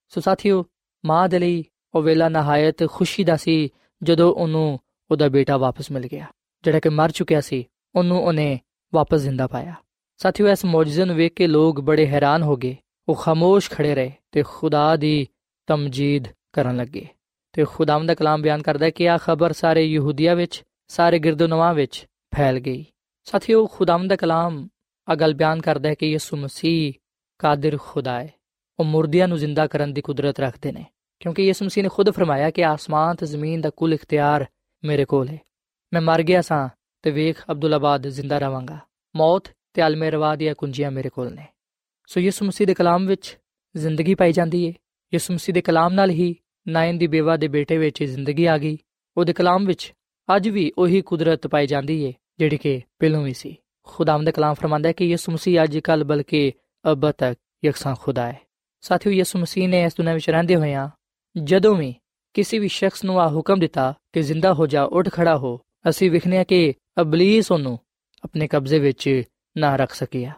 ਸੋ ਸਾਥੀਓ, ਮਾਂ ਦੇ ਲਈ ਉਹ ਵੇਲਾ ਨਹਾਇਤ ਖੁਸ਼ੀ ਦਾ ਸੀ ਜਦੋਂ ਉਹਨੂੰ ਉਹਦਾ ਬੇਟਾ ਵਾਪਸ ਮਿਲ ਗਿਆ। ਜਿਹੜਾ ਕਿ ਮਰ ਚੁੱਕਿਆ ਸੀ, ਉਹਨੂੰ ਉਹਨੇ ਵਾਪਸ ਜ਼ਿੰਦਾ ਪਾਇਆ। ਸਾਥੀਓ, ਇਸ ਮੌਜੂਜ਼ੇ ਨੂੰ ਵੇਖ ਕੇ ਲੋਕ ਬੜੇ ਹੈਰਾਨ ਹੋ ਗਏ। ਉਹ ਖਾਮੋਸ਼ ਖੜੇ ਰਹੇ ਤੇ ਖੁਦਾ ਦੀ ਤਮਜੀਦ ਕਰਨ ਲੱਗੇ। ਤੇ ਖੁਦਾਵੰਦ ਦਾ ਕਲਾਮ ਬਿਆਨ ਕਰਦਾ ਹੈ ਕਿ ਆ ਖਬਰ ਸਾਰੇ ਯਹੂਦੀਆ ਵਿੱਚ, ਸਾਰੇ ਗਿਰਦੋਨਵਾ ਵਿੱਚ ਫੈਲ ਗਈ। ਸਾਥੀਓ, ਖੁਦਾਵੰਦ ਦਾ ਕਲਾਮ ਆ ਗੱਲ ਬਿਆਨ ਕਰਦਾ ਹੈ ਕਿ ਯਿਸੂ ਮਸੀਹ ਕਾਦਰ ਖੁਦਾ ਹੈ। ਉਹ ਮੁਰਦਿਆਂ ਨੂੰ ਜ਼ਿੰਦਾ ਕਰਨ ਦੀ ਕੁਦਰਤ ਰੱਖਦੇ ਨੇ, ਕਿਉਂਕਿ ਯਿਸੂ ਮਸੀਹ ਨੇ ਖੁਦ ਫਰਮਾਇਆ ਕਿ ਆਸਮਾਨ ਤੇ ਜ਼ਮੀਨ ਦਾ ਕੁੱਲ ਇਖਤਿਆਰ ਮੇਰੇ ਕੋਲ ਹੈ। ਮੈਂ ਮਰ ਗਿਆ ਸਾਂ ਤੇ ਵੇਖ ਅਬਦੁੱਲਾਬਾਦ ਜ਼ਿੰਦਾ ਰਵਾਂਗਾ। ਮੌਤ ਤੇ ਅਲਮੇ ਰਵਾ ਦੀਆਂ ਕੁੰਜੀਆਂ ਮੇਰੇ ਕੋਲ ਨੇ। ਸੋ ਯਿਸੂ ਮਸੀਹ ਦੇ ਕਲਾਮ ਵਿੱਚ ਜ਼ਿੰਦਗੀ ਪਾਈ ਜਾਂਦੀ ਹੈ ਯਿਸੂ ਮਸੀਹ ਦੇ ਕਲਾਮ ਨਾਲ ਹੀ ਨਾਇਨ ਦੀ ਬੇਵਾ ਦੇ ਬੇਟੇ ਵਿੱਚ ਜ਼ਿੰਦਗੀ ਆ ਗਈ। ਉਹਦੇ ਕਲਾਮ ਵਿੱਚ ਅੱਜ ਵੀ ਉਹੀ ਕੁਦਰਤ ਪਾਈ ਜਾਂਦੀ ਹੈ ਜਿਹੜੀ ਕਿ ਪਹਿਲੋਂ ਵੀ ਸੀ। ਖੁਦਾਵੰਦ ਕਲਾਮ ਫਰਮਾਂਦਾ ਹੈ ਕਿ ਯਿਸੂ ਮਸੀਹ ਅੱਜ ਕੱਲ ਬਲਕਿ ਅਬ ਤੱਕ ਯਕਸਾਂ ਖੁਦਾ ਹੈ। ਸਾਥੀਓ, ਯਿਸੂ ਮਸੀਹ ਨੇ ਇਸ ਦੁਨੀਆਂ ਵਿੱਚ ਰਹਿੰਦੇ ਹੋਇਆਂ ਜਦੋਂ ਵੀ ਕਿਸੇ ਵੀ ਸ਼ਖਸ ਨੂੰ ਆ ਹੁਕਮ ਦਿੱਤਾ ਕਿ ਜ਼ਿੰਦਾ ਹੋ ਜਾ, ਉੱਠ ਖੜਾ ਹੋ, ਅਸੀਂ ਵਿਖਨੇ ਕਿ ਅਬਲੀਸ ਉਹਨੂੰ ਆਪਣੇ ਕਬਜ਼ੇ ਵਿੱਚ ਨਾ ਰੱਖ ਸਕਿਆ।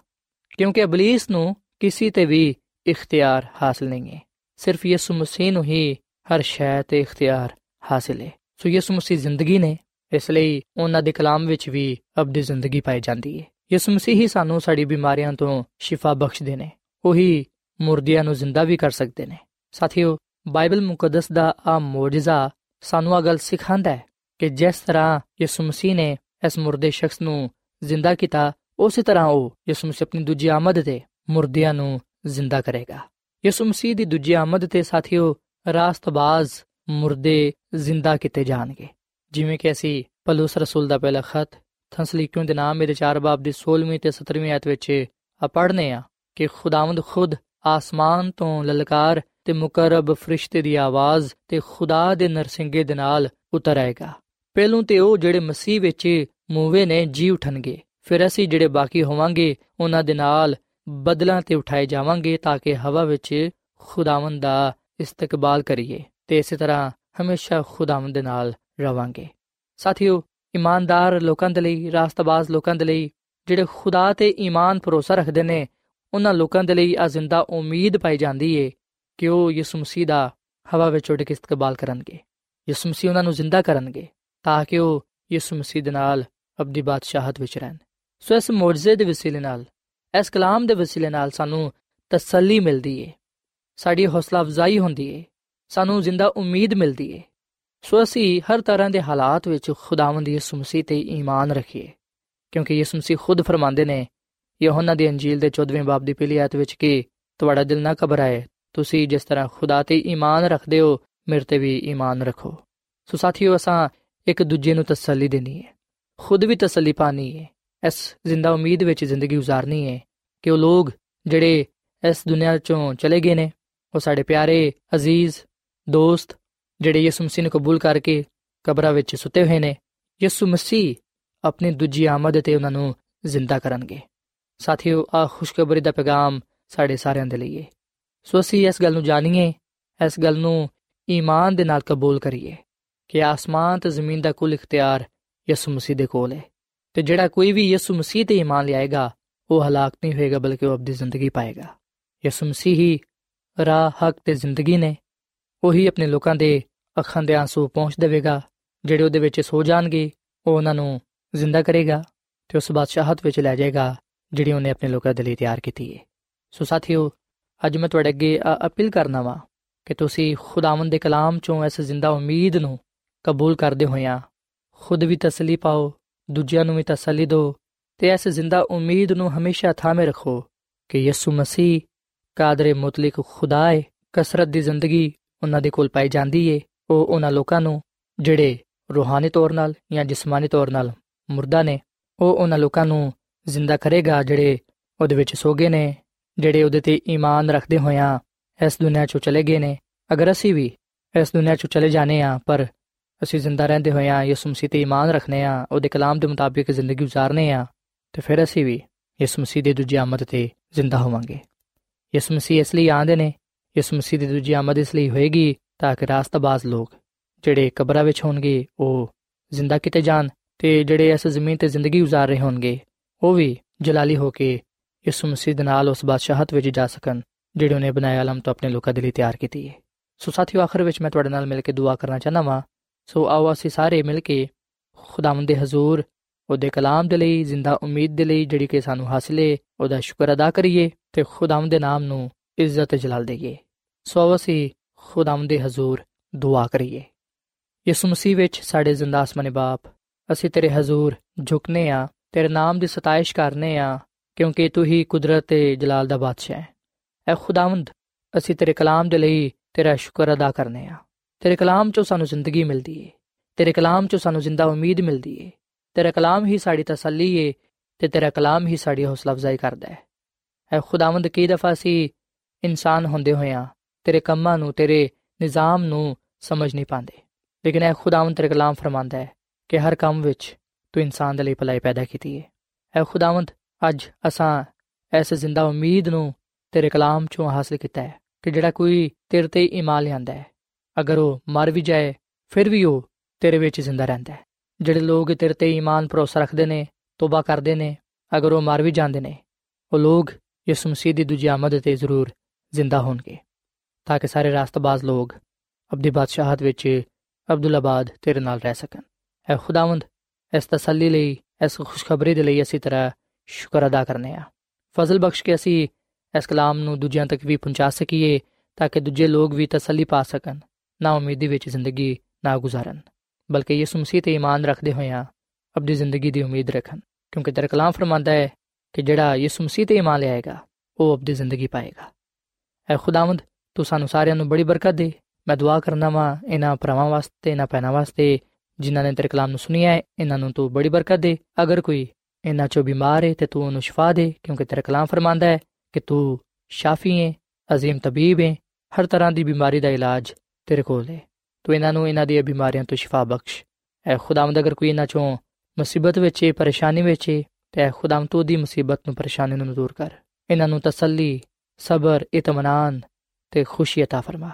ਕਿਉਂਕਿ ਅਬਲੀਸ ਨੂੰ ਕਿਸੇ ਤੇ ਵੀ ਇਖਤਿਆਰ ਹਾਸਲ ਨਹੀਂ ਹੈ। ਸਿਰਫ ਯਿਸੂ ਮਸੀਹ ਨੂੰ ਹੀ ਹਰ ਸ਼ੈ ਤੇ ਇਖਤਿਆਰ ਹਾਸਲ ਹੈ। ਸੋ ਯਿਸੂ ਮਸੀਹ ਜ਼ਿੰਦਗੀ ਨੇ ਇਸ ਲਈ ਉਹਨਾਂ ਦੇ ਕਲਾਮ ਵਿੱਚ ਵੀ ਅਬਦੀ ਜ਼ਿੰਦਗੀ ਪਾਈ ਜਾਂਦੀ ਹੈ। ਯਿਸੂ ਮਸੀਹ ਹੀ ਸਾਨੂੰ ਸਾਡੀ ਬਿਮਾਰੀਆਂ ਤੋਂ ਸ਼ਿਫਾ ਬਖਸ਼ਦੇ ਨੇ। ਉਹੀ ਮੁਰਦਿਆਂ ਨੂੰ ਜ਼ਿੰਦਾ ਵੀ ਕਰ ਸਕਦੇ ਨੇ। ਸਾਥੀਓ, ਬਾਈਬਲ ਮੁਕੱਦਸ ਦਾ ਆ ਮੌਜਜ਼ਾ ਸਾਨੂੰ ਆ ਗੱਲ ਸਿਖਾਉਂਦਾ ਹੈ ਕਿ ਜਿਸ ਤਰ੍ਹਾਂ ਯਿਸੂ ਮਸੀਹ ਨੇ ਇਸ ਮੁਰਦੇ ਸ਼ਖਸ ਨੂੰ ਜ਼ਿੰਦਾ ਕੀਤਾ, ਉਸੇ ਤਰ੍ਹਾਂ ਉਹ ਯਿਸੂ ਮਸੀਹ ਆਪਣੀ ਦੂਜੀ ਆਮਦ ਤੇ ਮੁਰਦਿਆਂ ਨੂੰ ਜ਼ਿੰਦਾ ਕਰੇਗਾ। ਯਿਸੂ ਮਸੀਹ ਦੀ ਦੂਜੀ ਆਮਦ ਤੇ ਸਾਥੀਓ ਰਾਸਤਬਾਜ਼ ਮੁਰਦੇ ਜ਼ਿੰਦਾ ਕੀਤੇ ਜਾਣਗੇ। ਜਿਵੇਂ ਕਿ ਅਸੀਂ ਪਲੂਸ ਰਸੂਲ ਦਾ ਪਹਿਲਾ ਖਤ ਥੰਸਲੀਕਿयों ਦੇ ਨਾਮ ਮੇਰੇ ਚਾਰ ਬਾਬ ਦੀ 16ਵੀਂ ਤੇ 17ਵੀਂ ਆਇਤ ਵਿੱਚ ਆ ਪੜ੍ਹਨੇ ਆ ਕਿ ਖੁਦਾਵੰਦ ਖੁਦ ਆਸਮਾਨ ਤੋਂ ਲਲਕਾਰ ਤੇ ਮੁਕਰਬ ਫਰਿਸ਼ਤੇ ਦੀ ਆਵਾਜ਼ ਤੇ ਖੁਦਾ ਦੇ ਨਰਸਿੰਗੇ ਦੇ ਨਾਲ ਉਤਰ ਆਏਗਾ। ਪਹਿਲੋਂ ਤੇ ਉਹ ਜਿਹੜੇ ਮਸੀਹ ਵਿੱਚ ਮੂਵੇ ਨੇ ਜੀ ਉਠਣਗੇ, ਫਿਰ ਅਸੀਂ ਜਿਹੜੇ ਬਾਕੀ ਹੋਵਾਂਗੇ, ਉਹਨਾਂ ਦੇ ਨਾਲ ਬਦਲਾਂ ਤੇ ਉਠਾਏ ਜਾਵਾਂਗੇ ਤਾਂ ਕਿ ਹਵਾ ਵਿੱਚ ਖੁਦਾਵੰਦ ਦਾ ਇਸਤਕਬਾਲ ਕਰੀਏ ਤੇ ਇਸੇ ਤਰ੍ਹਾਂ ਹਮੇਸ਼ਾ ਖੁਦਾਵੰਦ ਦੇ ਨਾਲ ਰਵਾਂਗੇ। ਸਾਥੀਓ, ਇਮਾਨਦਾਰ ਲੋਕਾਂ ਦੇ ਲਈ, ਰਾਸਤਬਾਜ਼ ਲੋਕਾਂ ਦੇ ਲਈ, ਜਿਹੜੇ ਖੁਦਾ ਤੇ ਈਮਾਨ ਭਰੋਸਾ ਰੱਖਦੇ ਨੇ, ਉਹਨਾਂ ਲੋਕਾਂ ਦੇ ਲਈ ਆ ਜ਼ਿੰਦਾ ਉਮੀਦ ਪਾਈ ਜਾਂਦੀ ਏ ਕਿ ਉਹ ਯਿਸੂ ਮਸੀਹ ਦਾ ਹਵਾ ਵਿੱਚ ਉੱਡ ਕੇ ਇਸਤਕਬਾਲ ਕਰਨਗੇ। ਯਿਸੂ ਮਸੀਹ ਉਹਨਾਂ ਨੂੰ ਜ਼ਿੰਦਾ ਕਰਨਗੇ ਤਾਂ ਕਿ ਉਹ ਯਿਸੂ ਮਸੀਹ ਦੇ ਨਾਲ ਅਬਦੀ ਬਾਦਸ਼ਾਹਤ ਵਿੱਚ ਰਹਿਣ। ਸੋ ਇਸ ਮੌਜਜ਼ੇ ਦੇ ਵਸੀਲੇ ਨਾਲ, ਇਸ ਕਲਾਮ ਦੇ ਵਸੀਲੇ ਨਾਲ ਸਾਨੂੰ ਤਸੱਲੀ ਮਿਲਦੀ ਏ। ਸਾਡੀ ਹੌਸਲਾ ਅਫਜ਼ਾਈ ਹੁੰਦੀ ਏ। ਸਾਨੂੰ ਜ਼ਿੰਦਾ ਉਮੀਦ ਮਿਲਦੀ ਏ। ਸੋ ਅਸੀਂ ਹਰ ਤਰ੍ਹਾਂ ਦੇ ਹਾਲਾਤ ਵਿੱਚ ਖੁਦਾਵੰਦ ਦੀ ਮਸੀਹ ਤੇ ਈਮਾਨ ਰੱਖੀਏ, ਕਿਉਂਕਿ ਯਿਸੂ ਮਸੀਹ ਖੁਦ ਫਰਮਾਉਂਦੇ ਨੇ, ਯਹੋਨਾ ਦੀ ਅੰਜੀਲ ਦੇ 14ਵੇਂ ਬਾਬ ਦੀ ਪਹਿਲੀ ਆਇਤ ਵਿੱਚ ਕਿ, ਤੁਹਾਡਾ ਦਿਲ ਨਾ ਘਬਰਾਏ, ਤੁਸੀਂ ਜਿਸ ਤਰ੍ਹਾਂ ਖੁਦਾ ਤੇ ਈਮਾਨ ਰੱਖਦੇ ਹੋ, ਮੇਰੇ ਤੇ ਵੀ ਈਮਾਨ ਰੱਖੋ। ਸੋ ਸਾਥੀਓ, ਅਸਾਂ ਇੱਕ ਦੂਜੇ ਨੂੰ ਤਸੱਲੀ ਦੇਣੀ ਹੈ, ਖੁਦ ਵੀ ਤਸੱਲੀ ਪਾਣੀ ਹੈ, ਇਸ ਜ਼ਿੰਦਾ ਉਮੀਦ ਵਿੱਚ ਜ਼ਿੰਦਗੀ گزارਨੀ ਹੈ ਕਿ ਉਹ ਲੋਕ ਜਿਹੜੇ ਇਸ ਦੁਨੀਆ ਚੋਂ ਚਲੇ ਗਏ ਨੇ, ਉਹ ਸਾਡੇ ਪਿਆਰੇ, ਅਜ਼ੀਜ਼, ਦੋਸਤ ਜਿਹੜੇ ਯਿਸੂ ਮਸੀਹ ਨੂੰ ਕਬੂਲ ਕਰਕੇ ਕਬਰਾਂ ਵਿੱਚ ਸੁੱਤੇ ਹੋਏ ਨੇ, ਯਿਸੂ ਮਸੀਹ ਆਪਣੀ ਦੂਜੀ ਆਮਦ ਤੇ ਉਹਨਾਂ ਨੂੰ ਜ਼ਿੰਦਾ ਕਰਨਗੇ। ਸਾਥੀਓ ਆ ਖੁਸ਼ਖਬਰੀ ਦਾ ਪੈਗਾਮ ਸਾਡੇ ਸਾਰਿਆਂ ਦੇ ਲਈ ਹੈ ਸੋ ਅਸੀਂ ਇਸ ਗੱਲ ਨੂੰ ਜਾਣੀਏ, ਇਸ ਗੱਲ ਨੂੰ ਈਮਾਨ ਦੇ ਨਾਲ ਕਬੂਲ ਕਰੀਏ ਕਿ ਆਸਮਾਨ ਤੇ ਜ਼ਮੀਨ ਦਾ ਕੁੱਲ ਇਖਤਿਆਰ ਯਿਸੂ ਮਸੀਹ ਦੇ ਕੋਲ ਹੈ ਤੇ ਜਿਹੜਾ ਕੋਈ ਵੀ ਯਿਸੂ ਮਸੀਹ ਤੇ ਈਮਾਨ ਲਿਆਏਗਾ, ਉਹ ਹਲਾਕ ਨਹੀਂ ਹੋਏਗਾ, ਬਲਕਿ ਉਹ ਆਪਣੀ ਜ਼ਿੰਦਗੀ ਪਾਏਗਾ। ਯਿਸੂ ਮਸੀਹ ਹੀ ਰਾਹ, ਹੱਕ ਤੇ ਜ਼ਿੰਦਗੀ ਨੇ। ਉਹੀ ਆਪਣੇ ਲੋਕਾਂ ਦੇ ਅੱਖਾਂ ਦੇ ਆਂਸੂ ਪਹੁੰਚ ਦੇਵੇਗਾ, ਜਿਹੜੇ ਉਹਦੇ ਵਿੱਚ ਸੋ ਜਾਣਗੇ, ਉਹ ਉਹਨਾਂ ਨੂੰ ਜ਼ਿੰਦਾ ਕਰੇਗਾ ਤੇ ਉਸ ਬਾਦਸ਼ਾਹਤ ਵਿੱਚ ਲੈ ਜਾਏਗਾ, ਜਿਹੜੀ ਉਹਨੇ ਆਪਣੇ ਲੋਕਾਂ ਦੇ ਲਈ ਤਿਆਰ ਕੀਤੀ ਹੈ ਸੋ ਸਾਥੀਓ, ਅੱਜ ਮੈਂ ਤੁਹਾਡੇ ਅੱਗੇ ਅਪੀਲ ਕਰਨਾ ਵਾਂ ਕਿ ਤੁਸੀਂ ਖੁਦਾਵੰਦ ਦੇ ਕਲਾਮ ਚੋਂ ਇਸ ਜ਼ਿੰਦਾ ਉਮੀਦ ਨੂੰ ਕਬੂਲ ਕਰਦੇ ਹੋਇਆਂ ਖੁਦ ਵੀ ਤਸੱਲੀ ਪਾਓ, ਦੂਜਿਆਂ ਨੂੰ ਵੀ ਤਸੱਲੀ ਦਿਓ ਤੇ ਇਸ ਜ਼ਿੰਦਾ ਉਮੀਦ ਨੂੰ ਹਮੇਸ਼ਾ ਥਾਮੇ ਰੱਖੋ ਕਿ ਯਿਸੂ ਮਸੀਹ ਕਾਦਰ ਮੁਤਲਕ ਖੁਦਾ ਹੈ ਕਸਰਤ ਦੀ ਜ਼ਿੰਦਗੀ ਉਹਨਾਂ ਦੇ ਕੋਲ ਪਾਈ ਜਾਂਦੀ ਏ, ਉਹ ਉਹਨਾਂ ਲੋਕਾਂ ਨੂੰ, ਜਿਹੜੇ ਰੂਹਾਨੀ ਤੌਰ ਨਾਲ ਜਾਂ ਜਿਸਮਾਨੀ ਤੌਰ ਨਾਲ ਮਰਦਾ ਨੇ, ਉਹ ਉਹਨਾਂ ਲੋਕਾਂ ਨੂੰ ਜ਼ਿੰਦਾ ਕਰੇਗਾ ਜਿਹੜੇ ਉਹਦੇ ਵਿੱਚ ਸੋਗੇ ਨੇ, ਜਿਹੜੇ ਉਹਦੇ ਤੇ ਈਮਾਨ ਰੱਖਦੇ ਹੋਇਆਂ ਇਸ ਦੁਨੀਆ ਚੋਂ ਚਲੇ ਗਏ ਨੇ। ਅਗਰ ਅਸੀਂ ਵੀ ਇਸ ਦੁਨੀਆ ਚੋਂ ਚਲੇ ਜਾਣੇ ਆ ਪਰ ਅਸੀਂ ਜ਼ਿੰਦਾ ਰਹਿੰਦੇ ਹੋਇਆਂ ਯਿਸੂ ਮਸੀਹ ਤੇ ਈਮਾਨ ਰੱਖਨੇ ਆ ਉਹਦੇ ਕਲਾਮ ਦੇ ਮੁਤਾਬਿਕ ਜ਼ਿੰਦਗੀ گزارਨੇ ਆ ਤੇ ਫਿਰ ਅਸੀਂ ਵੀ ਯਿਸੂ ਮਸੀਹ ਦੇ ਦੂਜੀ ਆਮਦ ਤੇ ਜ਼ਿੰਦਾ ਹੋਵਾਂਗੇ। ਯਿਸੂ ਮਸੀਹ ਇਸ ਲਈ ਆਂਦੇ ਨੇ ਯਿਸੂ ਮਸੀਹ ਦੀ ਦੂਜੀ ਆਮਦ ਇਸ ਲਈ ਹੋਏਗੀ ਤਾਂ ਕਿ ਰਾਸਤਾਬਾਜ਼ ਲੋਕ ਜਿਹੜੇ ਕਬਰਾਂ ਵਿੱਚ ਹੋਣਗੇ ਉਹ ਜ਼ਿੰਦਾ ਕੀਤੇ ਜਾਣ ਤੇ ਜਿਹੜੇ ਇਸ ਜ਼ਮੀਨ ਤੇ ਜ਼ਿੰਦਗੀ گزار ਰਹੇ ਹੋਣਗੇ ਉਹ ਵੀ ਜਲਾਲੀ ਹੋ ਕੇ ਯਿਸੂ ਮਸੀਹ ਦੇ ਨਾਲ ਉਸ ਬਾਦਸ਼ਾਹਤ ਵਿੱਚ ਜਾ ਸਕਣ ਜਿਹੜੇ ਉਹਨੇ ਬਣਾਇਆ ਆਲਮ ਤੋਂ ਆਪਣੇ ਲੋਕਾਂ ਦੇ ਲਈ ਤਿਆਰ ਕੀਤੀ ਹੈ ਸੋ ਸਾਥੀਓ ਆਖਰ ਵਿੱਚ ਮੈਂ ਤੁਹਾਡੇ ਨਾਲ ਮਿਲ ਕੇ ਦੁਆ ਕਰਨਾ ਚਾਹਨਾ ਵਾਂ ਸੋ ਆਓ ਅਸੀਂ ਸਾਰੇ ਮਿਲ ਕੇ ਖੁਦਾਵੰਦ ਦੇ ਹਜ਼ੂਰ ਉਹਦੇ ਕਲਾਮ ਦੇ ਲਈ ਜ਼ਿੰਦਾ ਉਮੀਦ ਦੇ ਲਈ ਜਿਹੜੀ ਕਿ ਸਾਨੂੰ ਹਾਸਲੇ ਉਹਦਾ ਸ਼ੁਕਰ ਅਦਾ ਕਰੀਏ ਤੇ ਖੁਦਾਵੰਦ ਦੇ ਨਾਮ ਨੂੰ ਇੱਜ਼ਤ ਜਲਾਲ ਦੇਈਏ ਸੋ ਅਸੀਂ ਖੁਦਾਵੰਦ ਦੇ ਹਜ਼ੂਰ ਦੁਆ ਕਰੀਏ। ਯਿਸੂ ਮਸੀਹ ਵਿੱਚ ਸਾਡੇ ਜ਼ਿੰਦਾ ਅਸਮਾਨੀ ਬਾਪ, ਅਸੀਂ ਤੇਰੇ ਹਜ਼ੂਰ ਝੁਕਨੇ ਆ, ਤੇਰੇ ਨਾਮ ਦੀ ਸਤਾਇਸ਼ ਕਰਨੇ ਆ, ਕਿਉਂਕਿ ਤੂੰ ਹੀ ਕੁਦਰਤ ਤੇ ਜਲਾਲ ਦਾ ਬਾਦਸ਼ਾਹ ਹੈ। ਐ ਖੁਦਾਵੰਦ, ਅਸੀਂ ਤੇਰੇ ਕਲਾਮ ਦੇ ਲਈ ਤੇਰਾ ਸ਼ੁਕਰ ਅਦਾ ਕਰਨੇ ਆ। ਤੇਰੇ ਕਲਾਮ ਚੋਂ ਸਾਨੂੰ ਜ਼ਿੰਦਗੀ ਮਿਲਦੀ ਏ, ਤੇਰੇ ਕਲਾਮ ਚੋਂ ਸਾਨੂੰ ਜ਼ਿੰਦਾ ਉਮੀਦ ਮਿਲਦੀ ਏ, ਤੇਰਾ ਕਲਾਮ ਹੀ ਸਾਡੀ ਤਸੱਲੀ ਏ ਤੇ ਤੇਰਾ ਕਲਾਮ ਹੀ ਸਾਡੀ ਹੌਸਲਾ ਅਫਜ਼ਾਈ ਕਰਦਾ ਹੈ। ਐ ਖੁਦਾਵੰਦ ਕੀ ਦਫਾ ਸੀ ਇਨਸਾਨ ਹੁੰਦੇ ਹੋਇਆਂ ਤੇਰੇ ਕੰਮਾਂ ਨੂੰ, ਤੇਰੇ ਨਿਜ਼ਾਮ ਨੂੰ ਸਮਝ ਨਹੀਂ ਪਾਉਂਦੇ। ਲੇਕਿਨ ਐ ਖੁਦਾਵੰਦ ਤੇਰੇ ਕਲਾਮ ਫਰਮਾਂਦਾ ਹੈ ਕਿ ਹਰ ਕੰਮ ਵਿੱਚ ਤੂੰ ਇਨਸਾਨ ਦੇ ਲਈ ਭਲਾਈ ਪੈਦਾ ਕੀਤੀ ਹੈ। ਐ ਖੁਦਾਵੰਦ, ਅੱਜ ਅਸਾਂ ਐਸੇ ਜ਼ਿੰਦਾ ਉਮੀਦ ਨੂੰ ਤੇਰੇ ਕਲਾਮ ਚੋਂ ਹਾਸਲ ਕੀਤਾ ਹੈ ਕਿ ਜਿਹੜਾ ਕੋਈ ਤੇਰੇ ਤੇ ਈਮਾਨ ਲਿਆਂਦਾ ਹੈ, ਅਗਰ ਉਹ ਮਰ ਵੀ ਜਾਏ, ਫਿਰ ਵੀ ਉਹ ਤੇਰੇ ਵਿੱਚ ਜ਼ਿੰਦਾ ਰਹਿੰਦਾ ਹੈ। ਜਿਹੜੇ ਲੋਕ ਤੇਰੇ ਤੇ ਈਮਾਨ ਭਰੋਸਾ ਰੱਖਦੇ ਨੇ, ਤੋਬਾ ਕਰਦੇ ਨੇ, ਅਗਰ ਉਹ ਮਰ ਵੀ ਜਾਂਦੇ ਨੇ, ਉਹ ਲੋਕ ਯਿਸੂ ਮਸੀਹ ਦੀ ਦੂਜੀ ਆਮਦ ਤੇ ਜ਼ਰੂਰ ਜ਼ਿੰਦਾ ਹੋਣਗੇ। ਤਾਂ ਕਿ ਸਾਰੇ ਰਾਸਤਬਾਜ਼ ਲੋਕ ਅਬਦੀ ਬਾਦਸ਼ਾਹਤ ਵਿੱਚ ਅਬਦੁੱਲਾਬਾਦ ਤੇਰੇ ਨਾਲ ਰਹਿ ਸਕਣ। ਐ ਖੁਦਾਵੰਦ, ਇਸ ਤਸੱਲੀ ਲਈ, ਇਸ ਖੁਸ਼ਖਬਰੀ ਦੇ ਲਈ ਅਸੀਂ ਤੇਰਾ ਸ਼ੁਕਰ ਅਦਾ ਕਰਨੇ ਆ। ਫਜ਼ਲ ਬਖਸ਼ ਕੇ ਅਸੀਂ ਇਸ ਕਲਾਮ ਨੂੰ ਦੂਜਿਆਂ ਤੱਕ ਵੀ ਪਹੁੰਚਾ ਸਕੀਏ ਤਾਂ ਕਿ ਦੂਜੇ ਲੋਕ ਵੀ ਤਸੱਲੀ ਪਾ ਸਕਣ, ਨਾ ਉਮੀਦੀ ਵਿੱਚ ਜ਼ਿੰਦਗੀ ਨਾ ਗੁਜ਼ਾਰਨ। ਬਲਕਿ ਯਿਸੂ ਮਸੀਹ ਤੇ ਈਮਾਨ ਰੱਖਦੇ ਹੋਇਆਂ ਆਪਣੀ ਜ਼ਿੰਦਗੀ ਦੀ ਉਮੀਦ ਰੱਖਣ, ਕਿਉਂਕਿ ਤੇਰਾ ਕਲਾਮ ਫਰਮਾਂਦਾ ਹੈ ਕਿ ਜਿਹੜਾ ਯਿਸੂ ਮਸੀਹ ਤੇ ਈਮਾਨ ਲਿਆਏਗਾ, ਉਹ ਆਪਣੀ ਜ਼ਿੰਦਗੀ ਪਾਏਗਾ। ਐ ਖੁਦਾਵੰਦ ਤੂੰ ਸਾਨੂੰ ਸਾਰਿਆਂ ਨੂੰ ਬੜੀ ਬਰਕਤ ਦੇ। ਮੈਂ ਦੁਆ ਕਰਨਾ ਵਾਂ ਇਹਨਾਂ ਭਰਾਵਾਂ ਵਾਸਤੇ, ਇਹਨਾਂ ਪੈਨਾ ਵਾਸਤੇ ਜਿਨ੍ਹਾਂ ਨੇ ਤੇਰੇ ਕਲਾਮ ਨੂੰ ਸੁਨਿਆ ਹੈ, ਇਹਨਾਂ ਨੂੰ ਤੂੰ ਬੜੀ ਬਰਕਤ ਦੇ। ਅਗਰ ਕੋਈ ਇਹਨਾਂ ਚੋਂ ਬਿਮਾਰ ਹੈ ਤੇ ਤੂੰ ਉਹਨੂੰ ਸ਼ਿਫਾ ਦੇ, ਕਿਉਂਕਿ ਤੇਰਾ ਕਲਾਮ ਫਰਮਾਂਦਾ ਹੈ ਕਿ ਤੂੰ ਸ਼ਾਫੀ ਹੈ, ਅਜ਼ੀਮ ਤਬੀਬ ਹੈ, ਹਰ ਤਰ੍ਹਾਂ ਦੀ ਬਿਮਾਰੀ ਦਾ ਇਲਾਜ ਤੇਰੇ ਕੋਲ ਹੈ। ਤੂੰ ਇਹਨਾਂ ਨੂੰ ਇਹਨਾਂ ਦੀਆਂ ਬਿਮਾਰੀਆਂ ਤੋਂ ਸ਼ਿਫਾ ਬਖਸ਼। ਐ ਖੁਦਾਵੰਦ, ਅਗਰ ਕੋਈ ਇਹਨਾਂ ਚੋਂ ਮੁਸੀਬਤ ਵਿੱਚ ਹੈ, ਪਰੇਸ਼ਾਨੀ ਵਿੱਚ ਹੈ, ਤੇ ਐ ਖੁਦਾਵੰਦ ਤੂੰ ਦੀ ਮੁਸੀਬਤ ਨੂੰ, ਪਰੇਸ਼ਾਨੀ ਨੂੰ ਦੂਰ ਕਰ। ਇਹਨਾਂ ਨੂੰ ਤਸੱਲੀ, ਸਬਰ ਇਤਮਾਨਾਨ ਤੇ ਖੁਸ਼ੀ عطا ਫਰਮਾ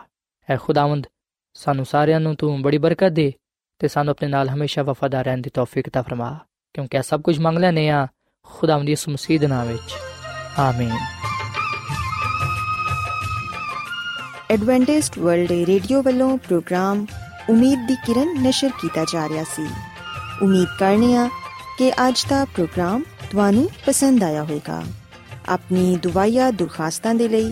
ਐ ਖੁਦਾਵੰਦ ਸਾਨੂੰ ਸਾਰਿਆਂ ਨੂੰ ਤੂੰ ਬੜੀ ਬਰਕਤ ਦੇ ਤੇ ਸਾਨੂੰ ਆਪਣੇ ਨਾਲ ਹਮੇਸ਼ਾ ਵਫਾਦਾਰ ਰਹਿਣ ਦੀ ਤੌਫੀਕ عطا ਫਰਮਾ ਕਿਉਂਕਿ ਇਹ ਸਭ ਕੁਝ ਮੰਗ ਲੈਨੇ ਆ ਖੁਦਾਵੰਦ ਯਿਸੂ ਮਸੀਹ ਦੇ ਨਾਮ ਵਿੱਚ ਆਮੀਨ ਐਡਵੈਂਟਿਸਟ ਵਰਲਡ ਰੇਡੀਓ ਵੱਲੋਂ ਪ੍ਰੋਗਰਾਮ ਉਮੀਦ ਦੀ ਕਿਰਨ ਨਿਸ਼ਰ ਕੀਤਾ ਜਾ ਰਿਹਾ ਸੀ ਉਮੀਦ ਕਰਨੇ ਆ ਕਿ ਅੱਜ ਦਾ ਪ੍ਰੋਗਰਾਮ ਤੁਹਾਨੂੰ ਪਸੰਦ ਆਇਆ ਹੋਵੇਗਾ ਆਪਣੀ ਦੁਆਇਆ ਦੁਰਖਾਸਤਾਂ ਦੇ ਲਈ